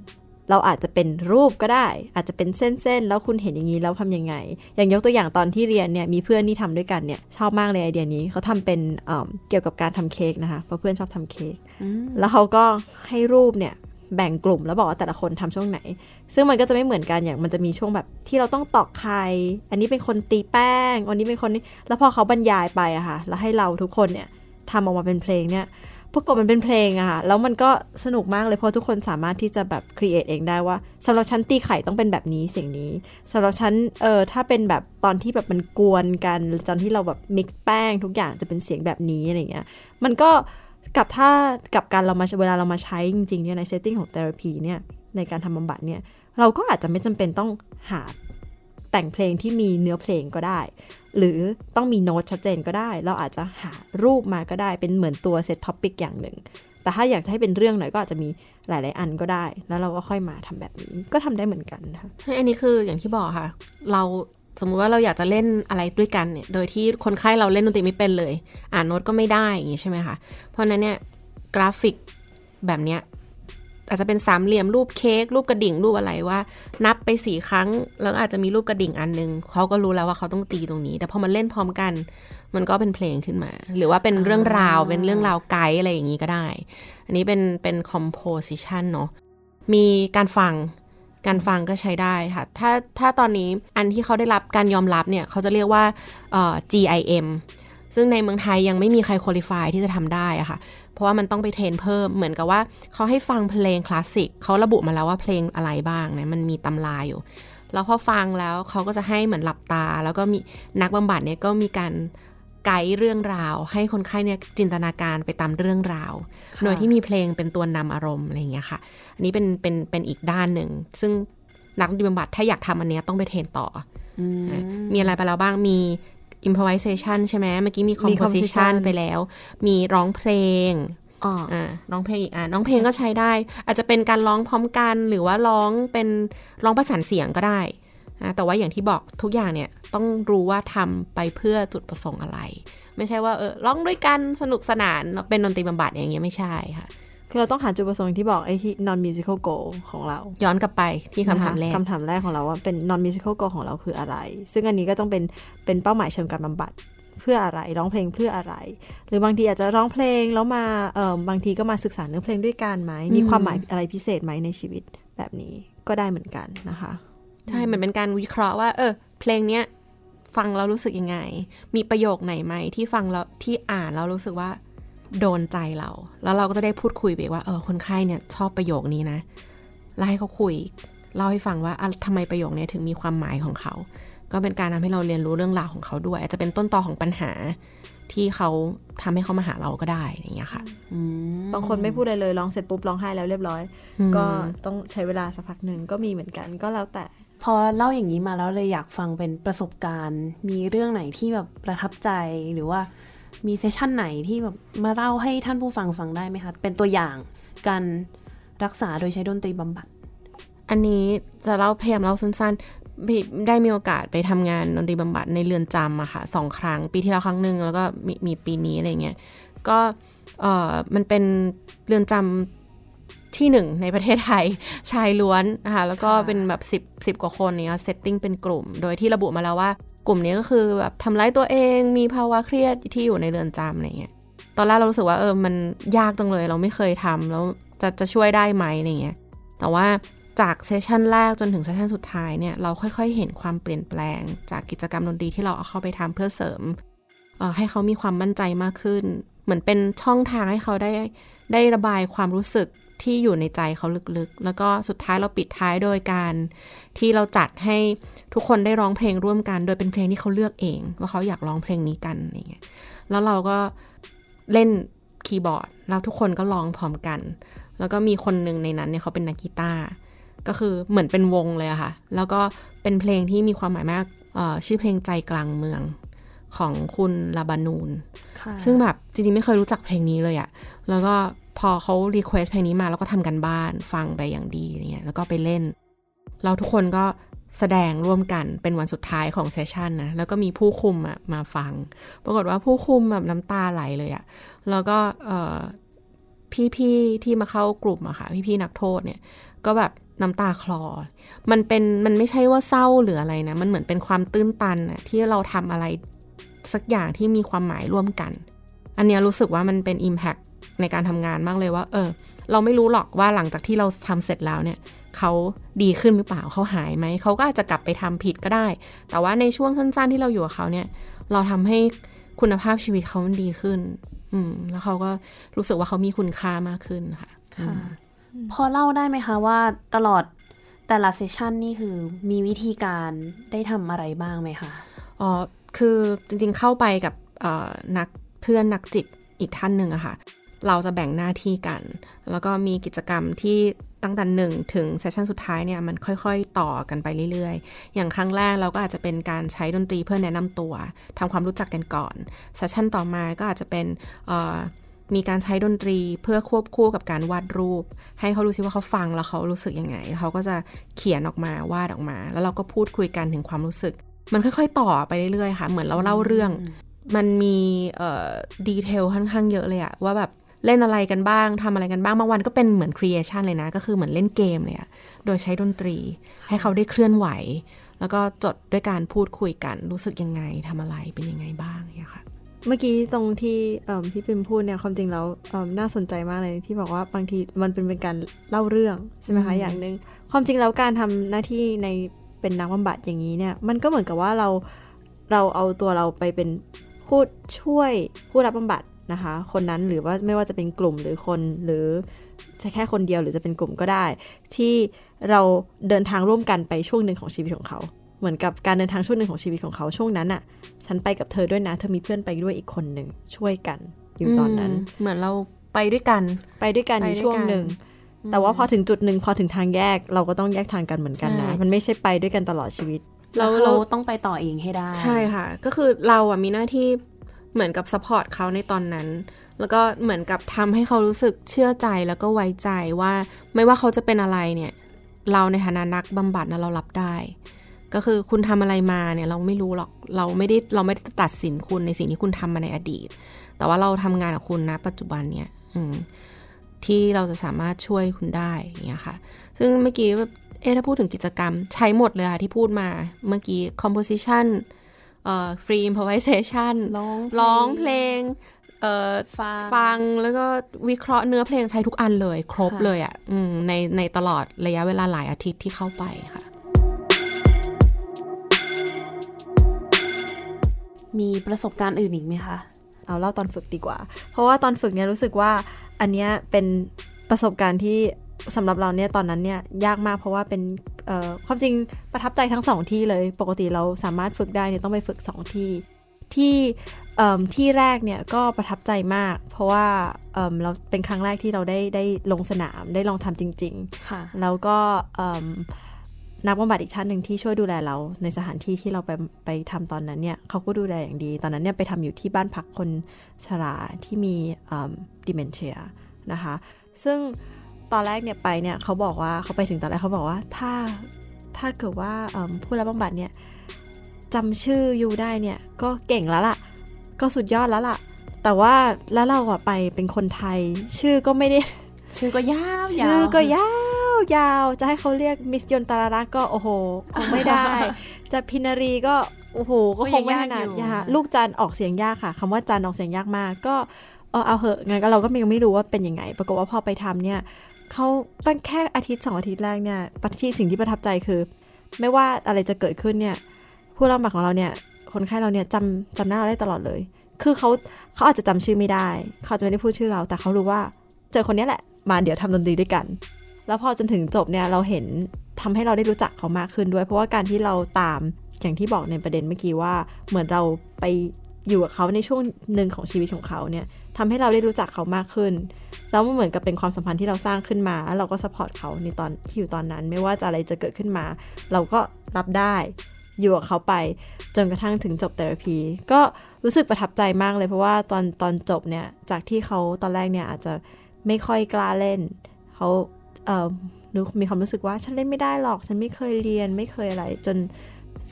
เราอาจจะเป็นรูปก็ได้ อาจจะเป็นเส้นๆ แล้วคุณเห็นอย่างนี้แล้วทำยังไง อย่างยกตัวอย่างตอนที่เรียนเนี่ยมีเพื่อนที่ทำด้วยกันเนี่ยชอบมากเลยไอเดียนี้เขาทำเป็นเอิ่มเกี่ยวกับการทำเค้กนะคะเพราะเพื่อนชอบทำเค้กแล้วเขาก็ให้รูปเนี่ย แบ่งกลุ่มแล้วบอกว่าแต่ละคนทำช่วงไหน ซึ่งมันก็จะไม่เหมือนกันอย่างมันจะมีช่วงแบบที่เราต้องตอกไข่อันนี้เป็นคนตีแป้ง อันนี้เป็นคนนี้แล้วพอเขาบรรยายไปอะค่ะ แล้วให้เราทุกคนเนี่ยทำออกมาเป็นเพลงเนี่ยปรากฏมันเป็นเพลงอะค่ะแล้วมันก็สนุกมากเลยเพราะทุกคนสามารถที่จะแบบครีเอทเองได้ว่าสำหรับฉันตีไข่ต้องเป็นแบบนี้เสียงนี้สำหรับฉันเออถ้าเป็นแบบตอนที่แบบมันกวนกันตอนที่เราแบบมิกซ์แป้งทุกอย่างจะเป็นเสียงแบบนี้อะไรเงี้ยมันก็ กับถ้ากับการเรามาเวลาเรามาใช้จริงๆเนี่ยใน setting ของ therapy เนี่ยในการทำบำบัดเนี่ยเราก็อาจจะไม่จำเป็นต้องหาแต่งเพลงที่มีเนื้อเพลงก็ได้ หรือต้องมีโน้ตชัดเจนก็ได้ เราอาจจะหารูปมาก็ได้เป็นเหมือนตัว set topic อย่างหนึ่ง แต่ถ้าอยากจะให้เป็นเรื่องหน่อยก็อาจจะมีหลาย ๆ อันก็ได้ แล้วเราก็ค่อยมาทำแบบนี้ก็ทำได้เหมือนกันนะคะให้อันนี้คืออย่างที่บอกค่ะ เรา สมมุติว่าเราอยากจะเล่นอะไรด้วยกันเนี่ย โดยที่คนไข้เราเล่นดนตรีไม่เป็นเลย อ่านโน้ตก็ไม่ได้อย่างงี้ใช่ไหมคะ เพราะฉะนั้นเนี่ยกราฟิกแบบเนี้ยอาจจะเป็นสามเหลี่ยมรูปเค้กรูปกระดิ่งรูปอะไรว่า นับไปสี่ครั้ง แล้วอาจจะมีรูปกระดิ่งอันนึงเขาก็รู้แล้วว่าเขาต้องตีตรงนี้ แต่พอมันเล่นพร้อมกัน มันก็เป็นเพลงขึ้นมา หรือว่าเป็นเรื่องราวเป็นเรื่องราวไกด์อะไรอย่างนี้ก็ได้ อันนี้เป็นเป็น composition เนาะมีการฟัง การฟังก็ใช้ได้ค่ะ ถ้าถ้าตอนนี้อันที่เขาได้รับการยอมรับเนี่ย เขาจะเรียกว่า GIM ซึ่งในเมืองไทยยังไม่มีใครคุริฟายที่จะทำได้อะค่ะ เพราะว่ามันต้องไปเทรนเพิ่ม เหมือนกับว่าเขาให้ฟังเพลงคลาสสิก เขาระบุมาแล้วว่าเพลงอะไรบ้างเนี่ยมันมีตำราอยู่ แล้วพอฟังแล้วเขาก็จะให้เหมือนหลับตา แล้วก็มีนักบำบัดเนี่ยก็มีการ ไกด์เรื่องราว ให้คนไข้เนี่ยจินตนาการไปตามเรื่องราว โดยที่มีเพลงเป็นตัวนำอารมณ์อะไรอย่างเงี้ยค่ะ อันนี้เป็นเป็นเป็นอีกด้านหนึ่ง ซึ่งนักดนตรีบำบัดถ้าอยากทำอันเนี้ยต้องไปเทรนต่ออมีอะไรไปแล้วบ้างมี improvisation ใช่ไหมเมื่อกี้มี composition composition ไปแล้ว มีร้องเพลงอ๋ออ่าร้องเพลงอีกอะร้องเพลงก็ใช้ได้ อาจจะเป็นการร้องพร้อมกันหรือว่าร้องเป็นร้องประสานเสียงก็ได้อะ แต่ว่าอย่างที่บอกทุกอย่างเนี่ยต้องรู้ว่าทำไปเพื่อจุดประสงค์อะไร ไม่ใช่ว่าเออร้องด้วยกันสนุกสนานเป็นดนตรีบำบัดอย่างเงี้ยไม่ใช่ค่ะ คือเราต้องหาจุดประสงค์ที่บอกไอ้ที่ non musical goal ของเรา ย้อนกลับไปที่คำถามแรกคำถามแรกของเราว่าเป็น non musical goal ของเราคืออะไร ซึ่งอันนี้ก็ต้องเป็นเป็นเป้าหมายเชิงการบำบัดเพื่ออะไรร้องเพลงเพื่ออะไร หรือบางทีอาจจะร้องเพลงแล้วมาเออบางทีก็มาศึกษาเนื้อเพลงด้วยกันไหมมีความหมายอะไรพิเศษไหมในชีวิตแบบนี้ก็ได้เหมือนกันนะคะ ใช่มันเป็นการวิเคราะห์ว่า เออ เพลงเนี้ยฟังแล้วรู้สึกยังไง มีประโยคไหนไหมที่ฟังแล้วที่อ่านแล้วรู้สึกว่า โดนใจเรา แล้วเราก็จะได้พูดคุยไปว่า เออ คนไข้เนี่ยชอบประโยคนี้นะ แล้วให้เขาคุย เล่าให้ฟังว่าอะทำไมประโยคเนี้ยถึงมีความหมายของเขา ก็เป็นการทำให้เราเรียนรู้เรื่องราวของเขาด้วย อาจจะเป็นต้นตอของปัญหา ที่เขาทำให้เขามาหาเราก็ได้อย่างเงี้ยค่ะบางคนไม่พูดอะไรเลยร้องเสร็จปุ๊บร้องไห้แล้วเรียบร้อย ก็ต้องใช้เวลาสักพักหนึ่งก็มีเหมือนกันก็แล้วแต่ พอเล่าอย่างนี้มาแล้วเลยอยากฟังเป็นประสบการณ์ มีเรื่องไหนที่แบบประทับใจหรือว่ามีเซสชันไหนที่แบบมาเล่าให้ท่านผู้ฟังฟังได้ไหมคะ เป็นตัวอย่างการรักษาโดยใช้ดนตรีบำบัด อันนี้จะเล่าพยายามเล่าสั้นๆ ได้มีโอกาสไปทำงานดนตรีบำบัดในเรือนจำอะค่ะสองครั้ง ปีที่แล้วครั้งหนึ่งแล้วก็มีมีปีนี้อะไรเงี้ย ก็เออมันเป็นเรือนจำ ที่หนึ่งในประเทศไทยชายล้วนนะคะแล้วก็เป็นแบบสิบสิบกว่าคนเนี้ย setting เป็นกลุ่ม โดยที่ระบุมาแล้วว่า กลุ่มนี้ก็คือแบบทำร้ายตัวเองมีภาวะเครียดที่อยู่ในเรือนจำอะไรเงี้ยตอนแรกเรารู้สึกว่าเออมันยากจังเลยเราไม่เคยทำแล้วจะจะช่วยได้ไหมอะไรเงี้ยแต่ว่าจาก session แรกจนถึง session สุดท้ายเนี่ยเราค่อยๆ เห็นความเปลี่ยนแปลง จากกิจกรรมดนตรีที่เราเอาเข้าไปทำเพื่อเสริมเอ่อให้เขามีความมั่นใจมากขึ้น เหมือนเป็นช่องทางให้เขาได้ได้ระบายความรู้สึก ที่อยู่ในใจเขาลึกๆ แล้วก็สุดท้ายเราปิดท้ายโดยการที่เราจัดให้ทุกคนได้ร้องเพลงร่วมกัน โดยเป็นเพลงที่เขาเลือกเอง ว่าเขาอยากร้องเพลงนี้กันอะไรเงี้ย แล้วเราก็เล่นคีย์บอร์ด แล้วทุกคนก็ร้องพร้อมกัน แล้วก็มีคนหนึ่งในนั้นเนี่ยเขาเป็นนักกีตาร์ก็คือเหมือนเป็นวงเลยอะค่ะ แล้วก็เป็นเพลงที่มีความหมายมากเอ่อชื่อเพลงใจกลางเมืองของคุณลาบานูนค่ะซึ่งแบบจริงๆไม่เคยรู้จักเพลงนี้เลยอะแล้วก็ พอเขา request เพลงนี้มาแล้วก็ทำการบ้านฟังไปอย่างดีเงี้ยแล้วก็ไปเล่น เราทุกคนก็แสดงร่วมกันเป็นวันสุดท้ายของ session นะ แล้วก็มีผู้คุมอะมาฟัง ปรากฏว่าผู้คุมแบบน้ำตาไหลเลยอะแล้วก็พี่ๆที่มาเข้ากลุ่มอะค่ะ พี่ๆนักโทษเนี่ย ก็แบบน้ำตาคลอ มันเป็นมันไม่ใช่ว่าเศร้าหรืออะไรนะ มันเหมือนเป็นความตื้นตันอะที่เราทำอะไรสักอย่างที่มีความหมายร่วมกัน อันเนี้ยรู้สึกว่ามันเป็น Impact ในการทำงานมากเลยว่า เออ เราไม่รู้หรอกว่าหลังจากที่เราทำเสร็จแล้วเนี่ยเขาดีขึ้นหรือเปล่าเขาหายไหมเขาก็อาจจะกลับไปทำผิดก็ได้ แต่ว่าในช่วงสั้น ๆ ที่เราอยู่กับเขาเนี่ย เราทำให้คุณภาพชีวิตเขามันดีขึ้น อืม แล้วเขาก็รู้สึกว่าเขามีคุณค่ามากขึ้นค่ะค่ะพอเล่าได้ไหมคะว่าตลอดแต่ละเซสชันนี่คือมีวิธีการได้ทำอะไรบ้างไหมคะอ๋อคือจริงๆเข้าไปกับเอ่อนักเพื่อนนักจิตอีกท่านหนึ่งอะค่ะ เราจะแบ่งหน้าที่กัน แล้วก็มีกิจกรรมที่ตั้งแต่หนึ่งถึงเซสชันสุดท้ายเนี่ยมันค่อยๆ ต่อกันไปเรื่อยๆ อย่างครั้งแรกเราก็อาจจะเป็นการใช้ดนตรีเพื่อแนะนำตัวทำความรู้จักกันก่อนเซสชันต่อมาก็อาจจะเป็นเอ่อมีการใช้ดนตรีเพื่อควบคู่กับการวาดรูป ให้เขารู้สิว่าเขาฟังแล้วเขารู้สึกยังไงแล้วเขาก็จะเขียนออกมาวาดออกมา แล้วเราก็พูดคุยกันถึงความรู้สึก มันค่อยๆ ต่อไปเรื่อยๆค่ะ เหมือนเราเล่าเรื่อง มันมีเอ่อ detail ค่อนข้างเยอะเลยอะว่าแบบ เล่นอะไรกันบ้างทำอะไรกันบ้าง บางวันก็เป็นเหมือน recreation เลยนะ ก็คือเหมือนเล่นเกมเลยอะโดยใช้ดนตรี ให้เขาได้เคลื่อนไหว แล้วก็จบด้วยการพูดคุยกัน รู้สึกยังไงทำอะไรเป็นยังไงบ้างเนี่ยค่ะ เมื่อกี้ตรงที่เอิ่มพี่ปิมพูดเนี่ยความจริงแล้วเอิ่มน่าสนใจมากเลยที่บอกว่าบางทีมันเป็นเป็นการเล่าเรื่องใช่ไหมคะอย่างหนึ่งความจริงแล้วการทำหน้าที่ในเป็นนักบำบัดอย่างนี้เนี่ยมันก็เหมือนกับว่าเราเราเอาตัวเราไปเป็นผู้ช่วยผู้รับบำบัด นะคะ คนนั้นหรือว่าไม่ว่าจะเป็นกลุ่มหรือคนหรือจะแค่คนเดียวหรือจะเป็นกลุ่มก็ได้ ที่เราเดินทางร่วมกันไปช่วงหนึ่งของชีวิตของเขา เหมือนกับการเดินทางช่วงหนึ่งของชีวิตของเขาช่วงนั้นอะฉันไปกับเธอด้วยนะ เธอมีเพื่อนไปด้วยอีกคนหนึ่งช่วยกันอยู่ตอนนั้นมเหมือนเราไปด้วยกัน ไปด้วยกันอยู่ไปด้วยกันช่วงหนึ่งแต่ว่าพอถึงจุดหนึ่งพอถึงทางแยกเราก็ต้องแยกทางกันเหมือนกันนะใช่มันไม่ใช่ไปด้วยกันตลอดชีวิตแล้วเราเขาต้องไปต่อเองให้ได้ ใช่ค่ะ ก็คือเราอะมีหน้าที่ เหมือนกับ support เขาในตอนนั้น แล้วก็เหมือนกับทำให้เขารู้สึกเชื่อใจแล้วก็ไว้ใจว่าไม่ว่าเขาจะเป็นอะไรเนี่ย เราในฐานะนักบำบัดนะเรารับได้ ก็คือคุณทำอะไรมาเนี่ยเราไม่รู้หรอกเราไม่ได้เราไม่ได้ตัดสินคุณในสิ่งที่คุณทำมาในอดีต แต่ว่าเราทำงานกับคุณนะปัจจุบันเนี่ยอืที่เราจะสามารถช่วยคุณได้อย่างเงี้ยค่ะ ซึ่งเมื่อกี้แบบเอ๊ถ้าพูดถึงกิจกรรมใช้หมดเลยค่ะที่พูดมาเมื่อกี้ composition เอ่อ free improvisation ร้องร้องเพลงเอ่อฟังฟังแล้วก็วิเคราะห์เนื้อเพลงใช้ทุกอันเลย ครบค่ะเลยอะ่ะอืมในในตลอดระยะเวลาหลายอาทิตย์ที่เข้าไปค่ะ มีประสบการณ์อื่นอีกไหมคะ เอาเล่าตอนฝึกดีกว่า เพราะว่าตอนฝึกเนี่ยรู้สึกว่าอันเนี้ยเป็นประสบการณ์ที่ สำหรับเราเนี่ยตอนนั้นเนี่ยยากมากเพราะว่าเป็นเอ่อความจริงประทับใจทั้งสองที่เลย ปกติเราสามารถฝึกได้เนี่ยต้องไปฝึกสองที่ที่เอิ่มที่แรกเนี่ยก็ประทับใจมาก เพราะว่าเอิ่มเราเป็นครั้งแรกที่เราได้ได้ลงสนามได้ลองทำจริงๆค่ะแล้วก็เอิ่มนักบำบัดอีกท่านหนึ่งที่ช่วยดูแลเราในสถานที่ที่เราไปไปทำตอนนั้นเนี่ยเขาก็ดูแลอย่างดี ตอนนั้นเนี่ยไปทำอยู่ที่บ้านพักคนชราที่มีดิเมนเชียนะคะ ซึ่ง ตอนแรกเนี่ยไปเนี่ยเขาบอกว่าเขาไปถึงตอนแรกเขาบอกว่าถ้าถ้าเกิดว่าเอิ่มผู้รับบำบัดเนี่ยจำชื่อยูได้เนี่ยก็เก่งแล้วล่ะ ก็สุดยอดแล้วล่ะ แต่ว่าแล้วเราอะไปเป็นคนไทย ชื่อก็ไม่ได้ ชื่อก็ยาวๆชื่อก็ยาวยาวจะให้เขาเรียกมิสยนตารารักก็โอ้โหคงไม่ได้ จะพินารีก็โอ้โหก็คงไม่ขนาดยากลูกจันออกเสียงยากค่ะคำว่าจันออกเสียงยากมากก็เออเอาเหอะงั้นก็เราก็ยังไม่รู้ว่าเป็นยังไง ปรากฏว่าพอไปทำเนี่ย เขาตั้งแค่อาทิตย์สองอาทิตย์แรกเนี่ยปที่สิ่งที่ประทับใจคือ ไม่ว่าอะไรจะเกิดขึ้นเนี่ย ผู้รับบัตรของเราเนี่ย คนไข้เราเนี่ยจำจำหน้าเราได้ตลอดเลย คือเขาเขาอาจจะจำชื่อไม่ได้ เขาจะไม่ได้พูดชื่อเรา แต่เขารู้ว่าเจอคนนี้แหละ มาเดี๋ยวทำดนตรีด้วยกัน แล้วพอจนถึงจบเนี่ยเราเห็นทำให้เราได้รู้จักเขามากขึ้นด้วย เพราะว่าการที่เราตามอย่างที่บอกในประเด็นเมื่อกี้ว่า เหมือนเราไป อยู่กับเขาในช่วงหนึ่งของชีวิตของเขาเนี่ยทำให้เราได้รู้จักเขามากขึ้น แล้วมันเหมือนกับเป็นความสัมพันธ์ที่เราสร้างขึ้นมา แล้วเราก็สปอร์ตเขาในตอนที่อยู่ตอนนั้น ไม่ว่าจะอะไรจะเกิดขึ้นมา เราก็รับได้อยู่กับเขาไปจนกระทั่งถึงจบเทอราพีก็รู้สึกประทับใจมากเลยเพราะว่าตอนตอนจบเนี่ยจากที่เขาตอนแรกเนี่ยอาจจะไม่ค่อยกล้าเล่นเขาเอ่อรู้มีความรู้สึกว่าฉันเล่นไม่ได้หรอก ฉันไม่เคยเรียนไม่เคยอะไร จน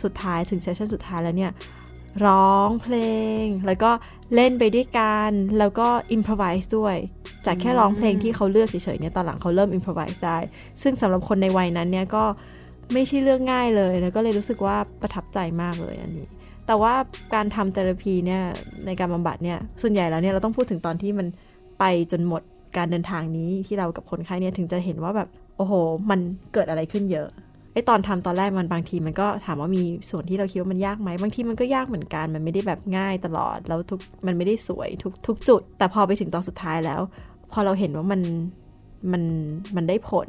สุดท้ายถึงเซสชั่นสุดท้ายแล้วเนี่ย ร้องเพลง แล้วก็เล่นไปด้วยกัน แล้วก็อิมพรไวส์ด้วย จากแค่ร้องเพลงที่เขาเลือกเฉยๆเนี่ยตอนหลังเขาเริ่มอิมพรไวส์ได้ ซึ่งสำหรับคนในวัยนั้นเนี่ยก็ไม่ใช่เรื่องง่ายเลย แล้วก็เลยรู้สึกว่าประทับใจมากเลยอันนี้ แต่ว่าการทำเทอราพีเนี่ยในการบำบัดเนี่ยส่วนใหญ่แล้วเนี่ยเราต้องพูดถึงตอนที่มันไปจนหมดการเดินทางนี้ที่เรากับคนไข้เนี่ยถึงจะเห็นว่าแบบโอ้โห มันเกิดอะไรขึ้นเยอะ อตอนทำตอนแรกมันบางทีมันก็ถามว่ามีส่วนที่เราคิดว่ามันยากไหมบางทีมันก็ยากเหมือนกัน มันไม่ได้แบบง่ายตลอดแล้วทุกมันไม่ได้สวยทุกทุกจุด แต่พอไปถึงตอนสุดท้ายแล้ว พอเราเห็นว่ามันมันมันได้ผล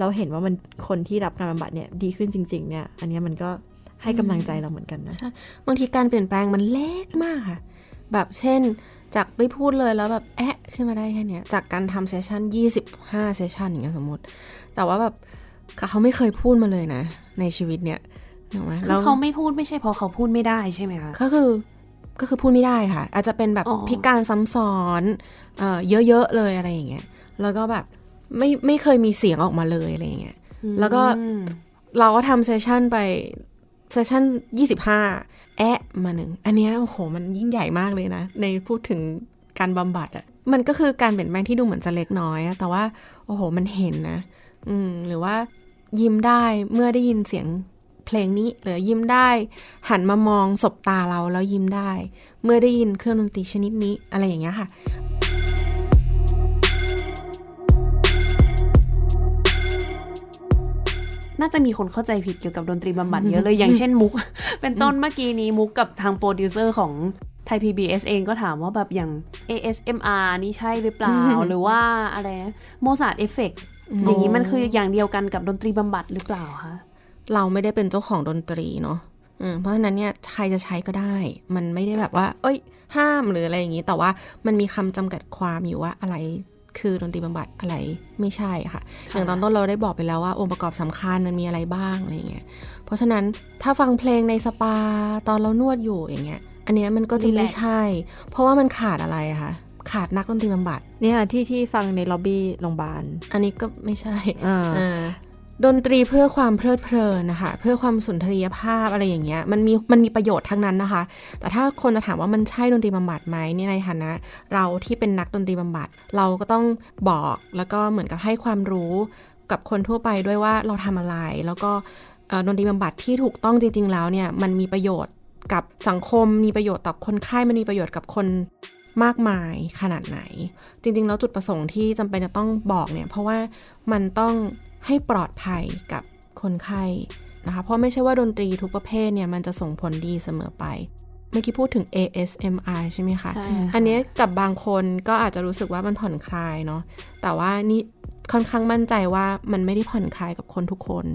เราเห็นว่ามันคนที่รับการบำบัดเนี่ยดีขึ้นจริง ๆ เนี่ย อันนี้มันก็ให้กำลังใจเราเหมือนกันนะบางทีการเปลี่ยนแปลงมันเล็กมากค่ะ แบบเช่นจากไม่พูดเลยแล้วแบบแอะขึ้นมาได้แค่เนี้ยจากการทำเซสชัน25 เซสชันอย่างเงี้ยสมมติ แต่ว่าแบบ เขาไม่เคยพูดมาเลยนะ ในชีวิตเนี่ยถูกไหมคืแล้อวเขาไม่พูดไม่ใช่เพราะเขาพูดไม่ได้ใช่ไหมคะก็คือก็คือพูดไม่ได้ค่ะ อาจจะเป็นแบบอ๋อพิการซ้ำซ้อนเอ่อเยอะๆเลยอะไรอย่างเงี้ยแล้วก็แบบไม่ไม่เคยมีเสียงออกมาเลยอะไรอย่างเงี้ยแล้วก็อืมเราก็ทำเซสชันไปเซสชัน25แอะมาหนึ่งอันเนี้ยโอ้โหมันยิ่งใหญ่มากเลยนะ ในพูดถึงการบำบัดอะ่ะมันก็คือการเปลี่ยนแปลงที่ดูเหมือนจะเล็กน้อยอะแต่ว่า โอ้โหมันเห็นนะ อืมหรือว่า ยิ้มได้เมื่อได้ยินเสียงเพลงนี้หรือยิ้มได้ หันมามองสบตาเราแล้วยิ้มได้ เมื่อได้ยินเครื่องดนตรีชนิดนี้อะไรอย่างเงี้ยค่ะน่าจะมีคนเข้าใจผิดเกี่ยวกับดนตรีบำบัดเยอะเลย อย่างเช่นมุก เป็นต้นเมื่อกี้นี้มุกกับทางโปรดิวเซอร์ของไทย PBS เองก็ถามว่าแบบอย่าง ASMR นี่ใช่หรือเปล่า หรือว่าอะไรโมซาร์ t เอฟเฟก อย่างนี้มันคืออย่างเดียวกันกับดนตรีบำบัดหรือเปล่าคะเราไม่ได้เป็นเจ้าของดนตรีเนาะอืมเพราะฉะนั้นเนี่ยใครจะใช้ก็ได้ มันไม่ได้แบบว่า เอ้ย ห้ามหรืออะไรอย่างนี้ แต่ว่ามันมีคำจำกัดความอยู่ว่าอะไรคือดนตรีบำบัดอะไรไม่ใช่ค่ะ อย่างตอนต้นเราได้บอกไปแล้วว่า องค์ประกอบสำคัญมันมีอะไรบ้างอะไรอย่างเงี้ย เพราะฉะนั้นถ้าฟังเพลงในสปาตอนเรานวดอยู่อย่างเงี้ย อันเนี้ยมันก็จะไม่ Relax ใช่ เพราะว่ามันขาดอะไรอะคะ ขาดนักดนตรีบำบัดเนี่ยที่ที่ฟังในล็อบบี้โรงพยาบาล อันนี้ก็ไม่ใช่อ่าอ่าดนตรีเพื่อความเพลิดเพลินนะคะ เพื่อความสุนทรียภาพอะไรอย่างเงี้ยมันมีมันมีประโยชน์ทั้งนั้นนะคะ แต่ถ้าคนจะถามว่ามันใช่ดนตรีบำบัดไหมเนี่ยในฐานะ เราที่เป็นนักดนตรีบำบัด เราก็ต้องบอกแล้วก็เหมือนกับให้ความรู้กับคนทั่วไปด้วยว่าเราทำอะไร แล้วก็เอ่อดนตรีบำบัดที่ถูกต้องจริง ๆ แล้วเนี่ยมันมีประโยชน์กับสังคมมีประโยชน์ต่อคนไข้มันมีประโยชน์กับคน มากมายขนาดไหน จริงๆ แล้วจุดประสงค์ที่จำเป็นจะต้องบอกเนี่ย เพราะว่ามันต้องให้ปลอดภัยกับคนไข้นะคะ เพราะไม่ใช่ว่าดนตรีทุกประเภทเนี่ย มันจะส่งผลดีเสมอไป เมื่อกี้พูดถึง ASMR ใช่ไหมคะใช่ค่ะอันเนี้ยกับบางคนก็อาจจะรู้สึกว่ามันผ่อนคลายเนาะแต่ว่านี่ค่อนข้างมั่นใจว่ามันไม่ได้ผ่อนคลายกับคนทุกคน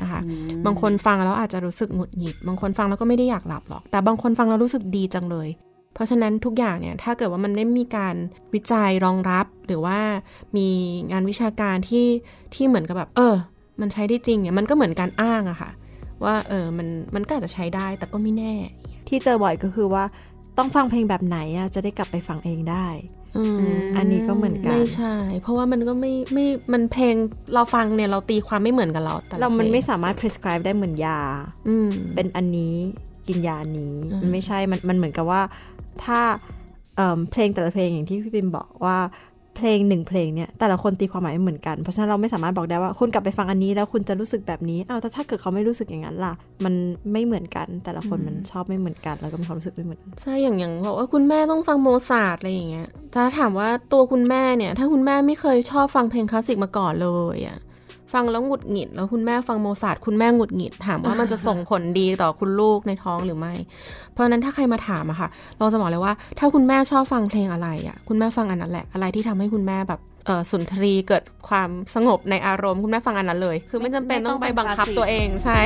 นะคะบางคนฟังแล้วอาจจะรู้สึกหงุดหงิด บางคนฟังแล้วก็ไม่ได้อยากหลับหรอก แต่บางคนฟังแล้วรู้สึกดีจังเลย เพราะฉะนั้นทุกอย่างเนี่ยถ้าเกิดว่ามันได้มีการวิจัยรองรับ หรือว่ามีงานวิชาการที่ที่เหมือนกับแบบ เออ มันใช้ได้จริงเนี่ยมันก็เหมือนการอ้างอะค่ะ ว่าเออมันมันก็อาจจะใช้ได้แต่ก็ไม่แน่ ที่เจอบ่อยก็คือว่าต้องฟังเพลงแบบไหนอะจะได้กลับไปฟังเองได้อืมอันนี้ก็เหมือนกันไม่ใช่ เพราะว่ามันก็ไม่ไม่มันเพลงเราฟังเนี่ยเราตีความไม่เหมือนกันเราแต่ละเรามันเพลงไม่สามารถ prescribe ได้เหมือนยาอืมเป็นอันนี้กินยาอันนี้อืมมันไม่ใช่มันมันเหมือนกับว่า ถ้าเอิ่มเพลงแต่ละเพลงอย่างที่พี่ปิมบอกว่าเพลงหนึ่งเพลงเนี่ยแต่ละคนตีความหมายไม่เหมือนกัน เพราะฉะนั้นเราไม่สามารถบอกได้ว่าคุณกลับไปฟังอันนี้แล้วคุณจะรู้สึกแบบนี้อ้าวแต่ถ้าเกิดเขาไม่รู้สึกอย่างนั้นล่ะ มันไม่เหมือนกัน แต่ละคนมันชอบไม่เหมือนกัน แล้วก็มีความรู้สึกไม่เหมือนกันใช่อย่างอย่างบอกว่าคุณแม่ต้องฟังโมซาร์ทอะไรอย่างเงี้ยถ้าถามว่าตัวคุณแม่เนี่ย ถ้าคุณแม่ไม่เคยชอบฟังเพลงคลาสสิกมาก่อนเลยอะ ฟังแล้วหงุดหงิด แล้วคุณแม่ฟังโมซาร์ทคุณแม่หงุดหงิด ถามว่ามันจะส่งผลดีต่อคุณลูกในท้องหรือไม่ เพราะฉะนั้นถ้าใครมาถามอะค่ะ เราจะบอกเลยว่า ถ้าคุณแม่ชอบฟังเพลงอะไรอะคุณแม่ฟังอันนั้นแหละ อะไรที่ทำให้คุณแม่แบบเออสุนทรีย์เกิดความสงบในอารมณ์คุณแม่ฟังอันนั้นเลย คือไม่จำเป็นต้องไปบังคับตัวเองใช่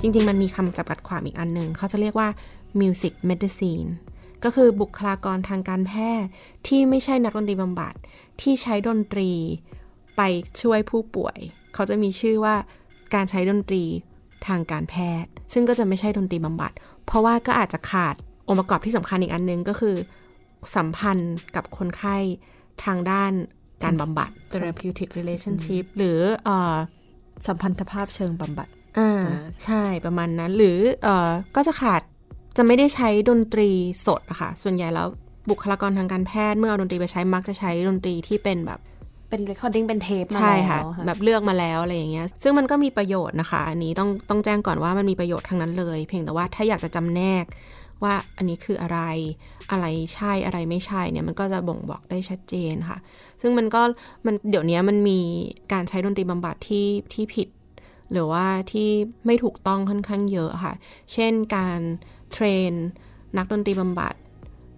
จริงๆ มันมีคำจำกัดความอีกอันหนึ่ง เขาจะเรียกว่า music medicine ก็คือบุคลากรทางการแพทย์ที่ไม่ใช่นักดนตรีบำบัดที่ใช้ดนตรีไปช่วยผู้ป่วย เขาจะมีชื่อว่าการใช้ดนตรีทางการแพทย์ ซึ่งก็จะไม่ใช่ดนตรีบำบัด เพราะว่าก็อาจจะขาดองค์ประกอบที่สำคัญอีกอันหนึงก็คือ สัมพันธ์กับคนไข้ทางด้านการบำบัด therapeutic relationship หรือเอ่อสัมพันธภาพเชิงบำบัดอ่าใช่ประมาณนั้น หรือเอ่อก็จะขาด จะไม่ได้ใช้ดนตรีสดอะค่ะ ส่วนใหญ่แล้วบุคลากรทางการแพทย์เมื่อเอาดนตรีไปใช้มักจะใช้ดนตรีที่เป็นแบบเป็น recording เป็นเทปมาใช่ค่ะแล้วแบบเลือกมาแล้วอะไรอย่างเงี้ย ซึ่งมันก็มีประโยชน์นะคะ อันนี้ต้องต้องแจ้งก่อนว่ามันมีประโยชน์ทั้งนั้นเลย เพียงแต่ว่าถ้าอยากจะจำแนกว่าอันนี้คืออะไรอะไรใช่อะไรไม่ใช่เนี่ยมันก็จะบ่งบอกได้ชัดเจนค่ะ ซึ่งมันก็มันเดี๋ยวนี้มันมีการใช้ดนตรีบำบัดที่ที่ผิด หรือว่าที่ไม่ถูกต้องค่อนข้างเยอะค่ะ เช่นการ train นักดนตรีบำบัด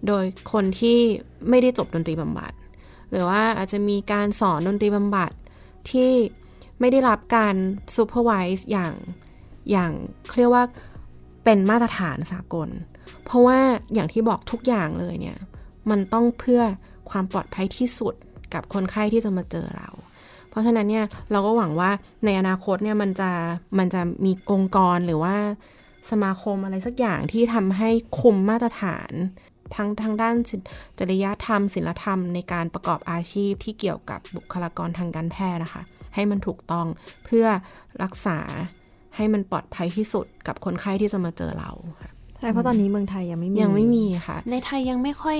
โดยคนที่ไม่ได้จบดนตรีบำบัด หรือว่าอาจจะมีการสอนดนตรีบำบัดที่ไม่ได้รับการ supervise อย่างอย่างเขาเรียกว่าเป็นมาตรฐานสากล เพราะว่าอย่างที่บอกทุกอย่างเลยเนี่ย มันต้องเพื่อความปลอดภัยที่สุดกับคนไข้ที่จะมาเจอเรา เพราะฉะนั้นเนี่ยเราก็หวังว่าในอนาคตเนี่ยมันจะมันจะมีองค์กรหรือว่า สมาคมอะไรสักอย่างที่ทำให้คุมมาตรฐาน ทั้งทางด้านศิลจริยธรรมศิลธรรมในการประกอบอาชีพที่เกี่ยวกับบุคลากรทางการแพทย์นะคะ ให้มันถูกต้องเพื่อรักษาให้มันปลอดภัยที่สุดกับคนไข้ที่จะมาเจอเราค่ะใช่เพราะตอนนี้เมืองไทยยังไม่มียังไม่มีค่ะ ในไทยยังไม่ค่อย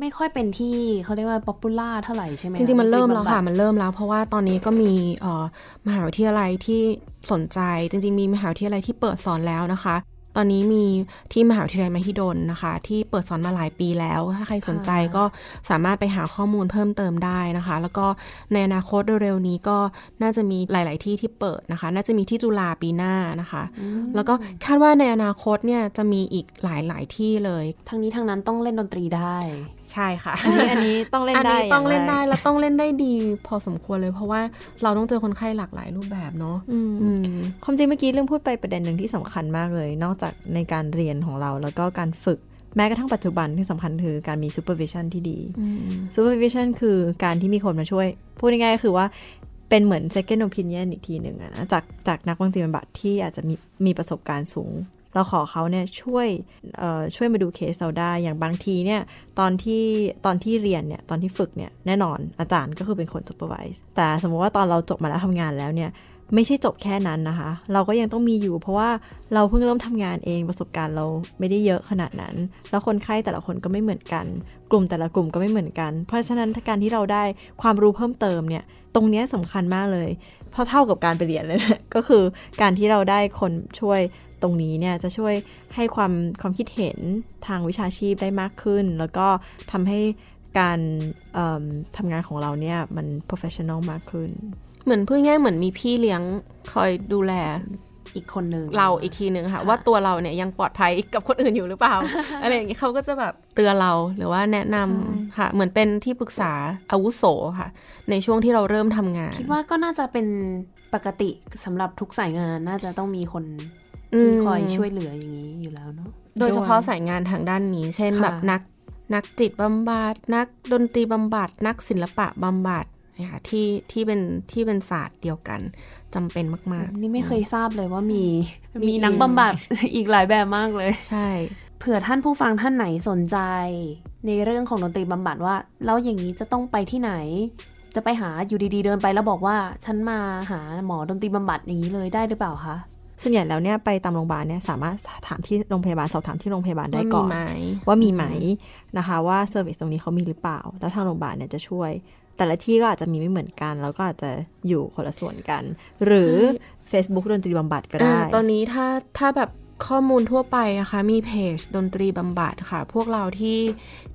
ไม่ค่อยเป็นที่เขาเรียกว่า popular เท่าไหร่ใช่ไหมจริงๆ มันเริ่มดแล้วบำบัดค่ะ มันเริ่มแล้ว เพราะว่าตอนนี้ก็มีเอ่อมหาวิทยาลัยที่สนใจ จริงๆ มีมหาวิทยาลัยที่เปิดสอนแล้วนะคะ ตอนนี้มีที่มหาวิทยาลัยมหิดลนะคะ ที่เปิดสอนมาหลายปีแล้ว ถ้าใครสนใจก็สามารถไปหาข้อมูลเพิ่มเติมได้นะคะ แล้วก็ในอนาคตเร็วๆนี้ก็น่าจะมีหลาย ๆ ที่ที่เปิดนะคะ น่าจะมีที่จุฬาปีหน้านะคะ แล้วก็คาดว่าในอนาคตเนี่ยจะมีอีกหลายๆที่เลย ทั้งนี้ทั้งนั้นต้องเล่นดนตรีได้ ใช่ค่ะ อันนี้อันนี้ต้องเล่นอันได้นี้ต้องเล่นได้ย่าแรกแล้วต้องเล่นได้ดี พอสมควรเลยเพราะว่าเราต้องเจอคนไข้หลากหลายรูปแบบเนาะอืมอืมความจริงเมื่อกี้เรื่องพูดไปประเด็นหนึ่งที่สำคัญมากเลย นอกจากในการเรียนของเราแล้วก็การฝึกแม้กระทั่งปัจจุบันที่สำคัญคือการมี supervision ที่ดี supervision คือการที่มีคนมาช่วย พูดง่ายๆก็คือว่าเป็นเหมือน second opinion อีกทีหนึ่งอะนะจากจากนักดนตรีบำบัดที่อาจจะมีมีประสบการณ์สูง เราขอเขาเนี่ยช่วยช่วยมาดูเคสเราได้ อย่างบางทีเนี่ยตอนที่ตอนที่เรียนเนี่ยตอนที่ฝึกเนี่ยแน่นอนอาจารย์ก็คือเป็นคน supervise แต่สมมติว่าตอนเราจบมาแล้วทำงานแล้วเนี่ยไม่ใช่จบแค่นั้นนะคะ เราก็ยังต้องมีอยู่ เพราะว่าเราเพิ่งเริ่มทำงานเองประสบการณ์เราไม่ได้เยอะขนาดนั้น แล้วคนไข้แต่ละคนก็ไม่เหมือนกัน กลุ่มแต่ละกลุ่มก็ไม่เหมือนกัน เพราะฉะนั้นาการที่เราได้ความรู้เพิ่มเติมเนี่ย ตรงนี้ยสำคัญมากเลย เพราะเท่ากับการไปเรียนเลยนะก็คือการที่เราได้คนช่วย ตรงนี้เนี่ยจะช่วยให้ความความคิดเห็นทางวิชาชีพได้มากขึ้น แล้วก็ทำให้การเอิ่มทำงานของเราเนี่ยมัน professional มากขึ้น เหมือนพูดง่ายๆเหมือนมีพี่เลี้ยงคอยดูแลอีกคนหนึ่งเราอีกทีหนึ่งค่ะ ว่าตัวเราเนี่ยยังปลอดภัยกับคนอื่นอยู่หรือเปล่า อะไรอย่างนี้เขาก็จะแบบเตือนเราหรือว่าแนะนำค่ะ เหมือนเป็นที่ปรึกษาอาวุโสค่ะ ในช่วงที่เราเริ่มทำงาน คิดว่าก็น่าจะเป็นปกติสำหรับทุกสายงานน่าจะต้องมีคนอื ที่มคอยช่วยเหลืออย่างนี้อยู่แล้วเนาะโดยเฉพาะสายงานทางด้านนี้ เช่นค่ะแบบนักนักจิตบำบัดนักดนตรีบำบัดนักศิลปะบำบัดเนี่ยค่ะที่ที่เป็นที่เป็นศาสตร์เดียวกันจำเป็นมากนี่ไม่เคยทราบเลยว่ามีมีมีนักบำบัดอีกหลายแบบมากเลยๆใช่ เผื่อท่านผู้ฟังท่านไหนสนใจ ในเรื่องของดนตรีบำบัดว่าแล้วอย่างนี้จะต้องไปที่ไหน จะไปหาอยู่ดี ๆ เดินไปแล้วบอกว่า ฉันมาหาหมอดนตรีบำบัดอย่างนี้เลยได้หรือเปล่าคะ ส่วนใหญ่แล้วเนี่ยไปตามโรงพยาบาลเนี่ยสามารถถามที่โรงพยาบาลสอบถามที่โรงพยาบาลได้ก่อนว่ามีไหมว่ามีไหมนะคะว่า service ตรงนี้เขามีหรือเปล่า แล้วทางโรงพยาบาลเนี่ยจะช่วย แต่ละที่ก็อาจจะมีไม่เหมือนกัน แล้วก็อาจจะอยู่คนละส่วนกัน หรือ Facebook ดนตรีบำบัดก็ได้อ่าตอนนี้ถ้าถ้าแบบ ข้อมูลทั่วไปอะคะมีเพจดนตรีบำบัดค่ะ พวกเราที่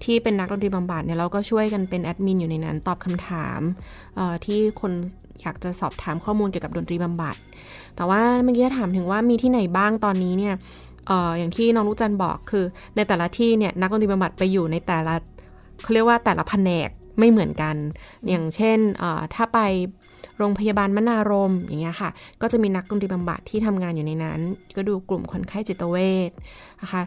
ที่เป็นนักดนตรีบำบัดเนี่ยเราก็ช่วยกันเป็นแอดมินอยู่ในนั้นตอบคำถามที่คนอยากจะสอบถามข้อมูลเกี่ยวกับดนตรีบำบัด แต่ว่าเมื่อกี้ถามถึงว่ามีที่ไหนบ้างตอนนี้เนี่ยอออย่างที่น้องลูกจันบอกคือในแต่ละที่เนี่ยนักดนตรีบำบัดไปอยู่ในแต่ละเขาเรียกว่าแต่ละแผนกไม่เหมือนกัน อย่างเช่นถ้าไป โรงพยาบาลมนารมอย่างเงี้ยค่ะ ก็จะมีนักดนตรีบำบัดที่ทำงานอยู่ในนั้น ก็ดูกลุ่มคนไข้จิตเวชนะคะ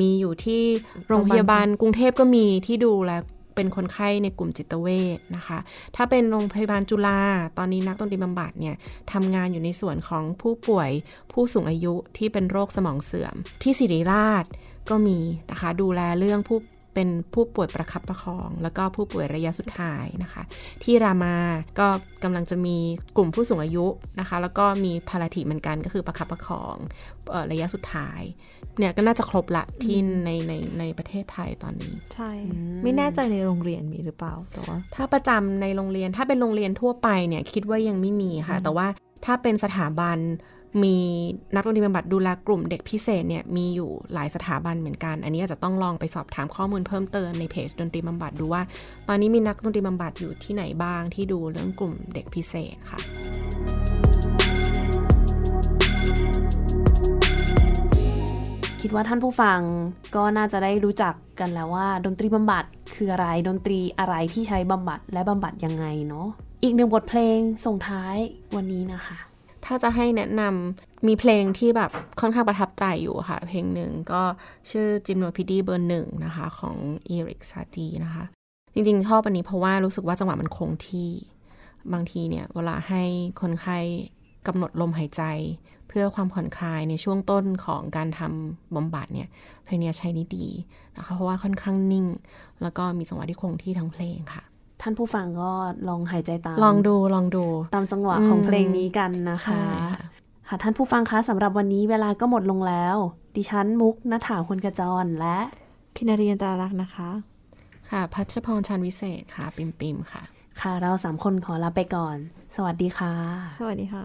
มีอยู่ที่โรงพยาบาลกรุงเทพก็มีที่ดูแลเป็นคนไข้ในกลุ่มจิตเวชนะคะ ถ้าเป็นโรงพยาบาลจุฬา ตอนนี้นักดนตรีบำบัดเนี่ยทำงานอยู่ในส่วนของผู้ป่วยผู้สูงอายุที่เป็นโรคสมองเสื่อม ที่ศิริราชก็มีนะคะ ดูแลเรื่องผู้ เป็นผู้ป่วยประคับประคอง แล้วก็ผู้ป่วยระยะสุดท้ายนะคะ ที่รามาก็กำลังจะมีกลุ่มผู้สูงอายุนะคะ แล้วก็มีพาราทีเหมือนกันก็คือประคับประคองระยะสุดท้ายเนี่ยก็น่าจะครบละที่ในในในประเทศไทยตอนนี้ ใช่ ไม่แน่ใจในโรงเรียนมีหรือเปล่าแต่ว่าถ้าประจำในโรงเรียนถ้าเป็นโรงเรียนทั่วไปเนี่ยคิดว่ายังไม่มีค่ะ แต่ว่าถ้าเป็นสถาบัน มีนักดนตรีบำบัดดูแลกลุ่มเด็กพิเศษเนี่ยมีอยู่หลายสถาบันเหมือนกัน อันนี้อาจจะต้องลองไปสอบถามข้อมูลเพิ่มเติมในเพจดนตรีบำบัดดูว่า ตอนนี้มีนักดนตรีบำบัดอยู่ที่ไหนบ้างที่ดูเรื่องกลุ่มเด็กพิเศษค่ะคิดว่าท่านผู้ฟังก็น่าจะได้รู้จักกันแล้วว่า ดนตรีบำบัดคืออะไรดนตรีอะไรที่ใช้บำบัดและบำบัดยังไงเนาะอีกหนึ่งบทเพลงส่งท้ายวันนี้นะคะ ถ้าจะให้แนะนำมีเพลงที่แบบค่อนข้างประทับใจอยู่ค่ะ เพลงหนึ่งก็ชื่อจิมโนพิดีเบอร์หนึ่งนะคะ ของอีริกซาตีนะคะ จริงๆ ชอบอันนี้เพราะว่ารู้สึกว่าจังหวะมันคงที่ บางทีเนี่ย เวลาให้คนไข้กำหนดลมหายใจ เพื่อความผ่อนคลายในช่วงต้นของการทำบำบัดเนี่ย เพลงนี้ใช้ได้ดีนะคะเพราะว่าค่อนข้างนิ่ง แล้วก็มีจังหวะที่คงที่ทั้งเพลงค่ะ ท่านผู้ฟังก็ลองหายใจตาม ลองดูลองดู ตามจังหวะของเพลงนี้กันนะคะค่ะท่านผู้ฟังคะสำหรับวันนี้เวลาก็หมดลงแล้ว ดิฉันมุกนัฐาคนกระจรและ พินารียนตาลักนะคะ ค่ะพัชพรชันวิเศษค่ะ ปิมปิมค่ะ ค่ะเราสามคนขอลาไปก่อน สวัสดีค่ะ สวัสดีค่ะ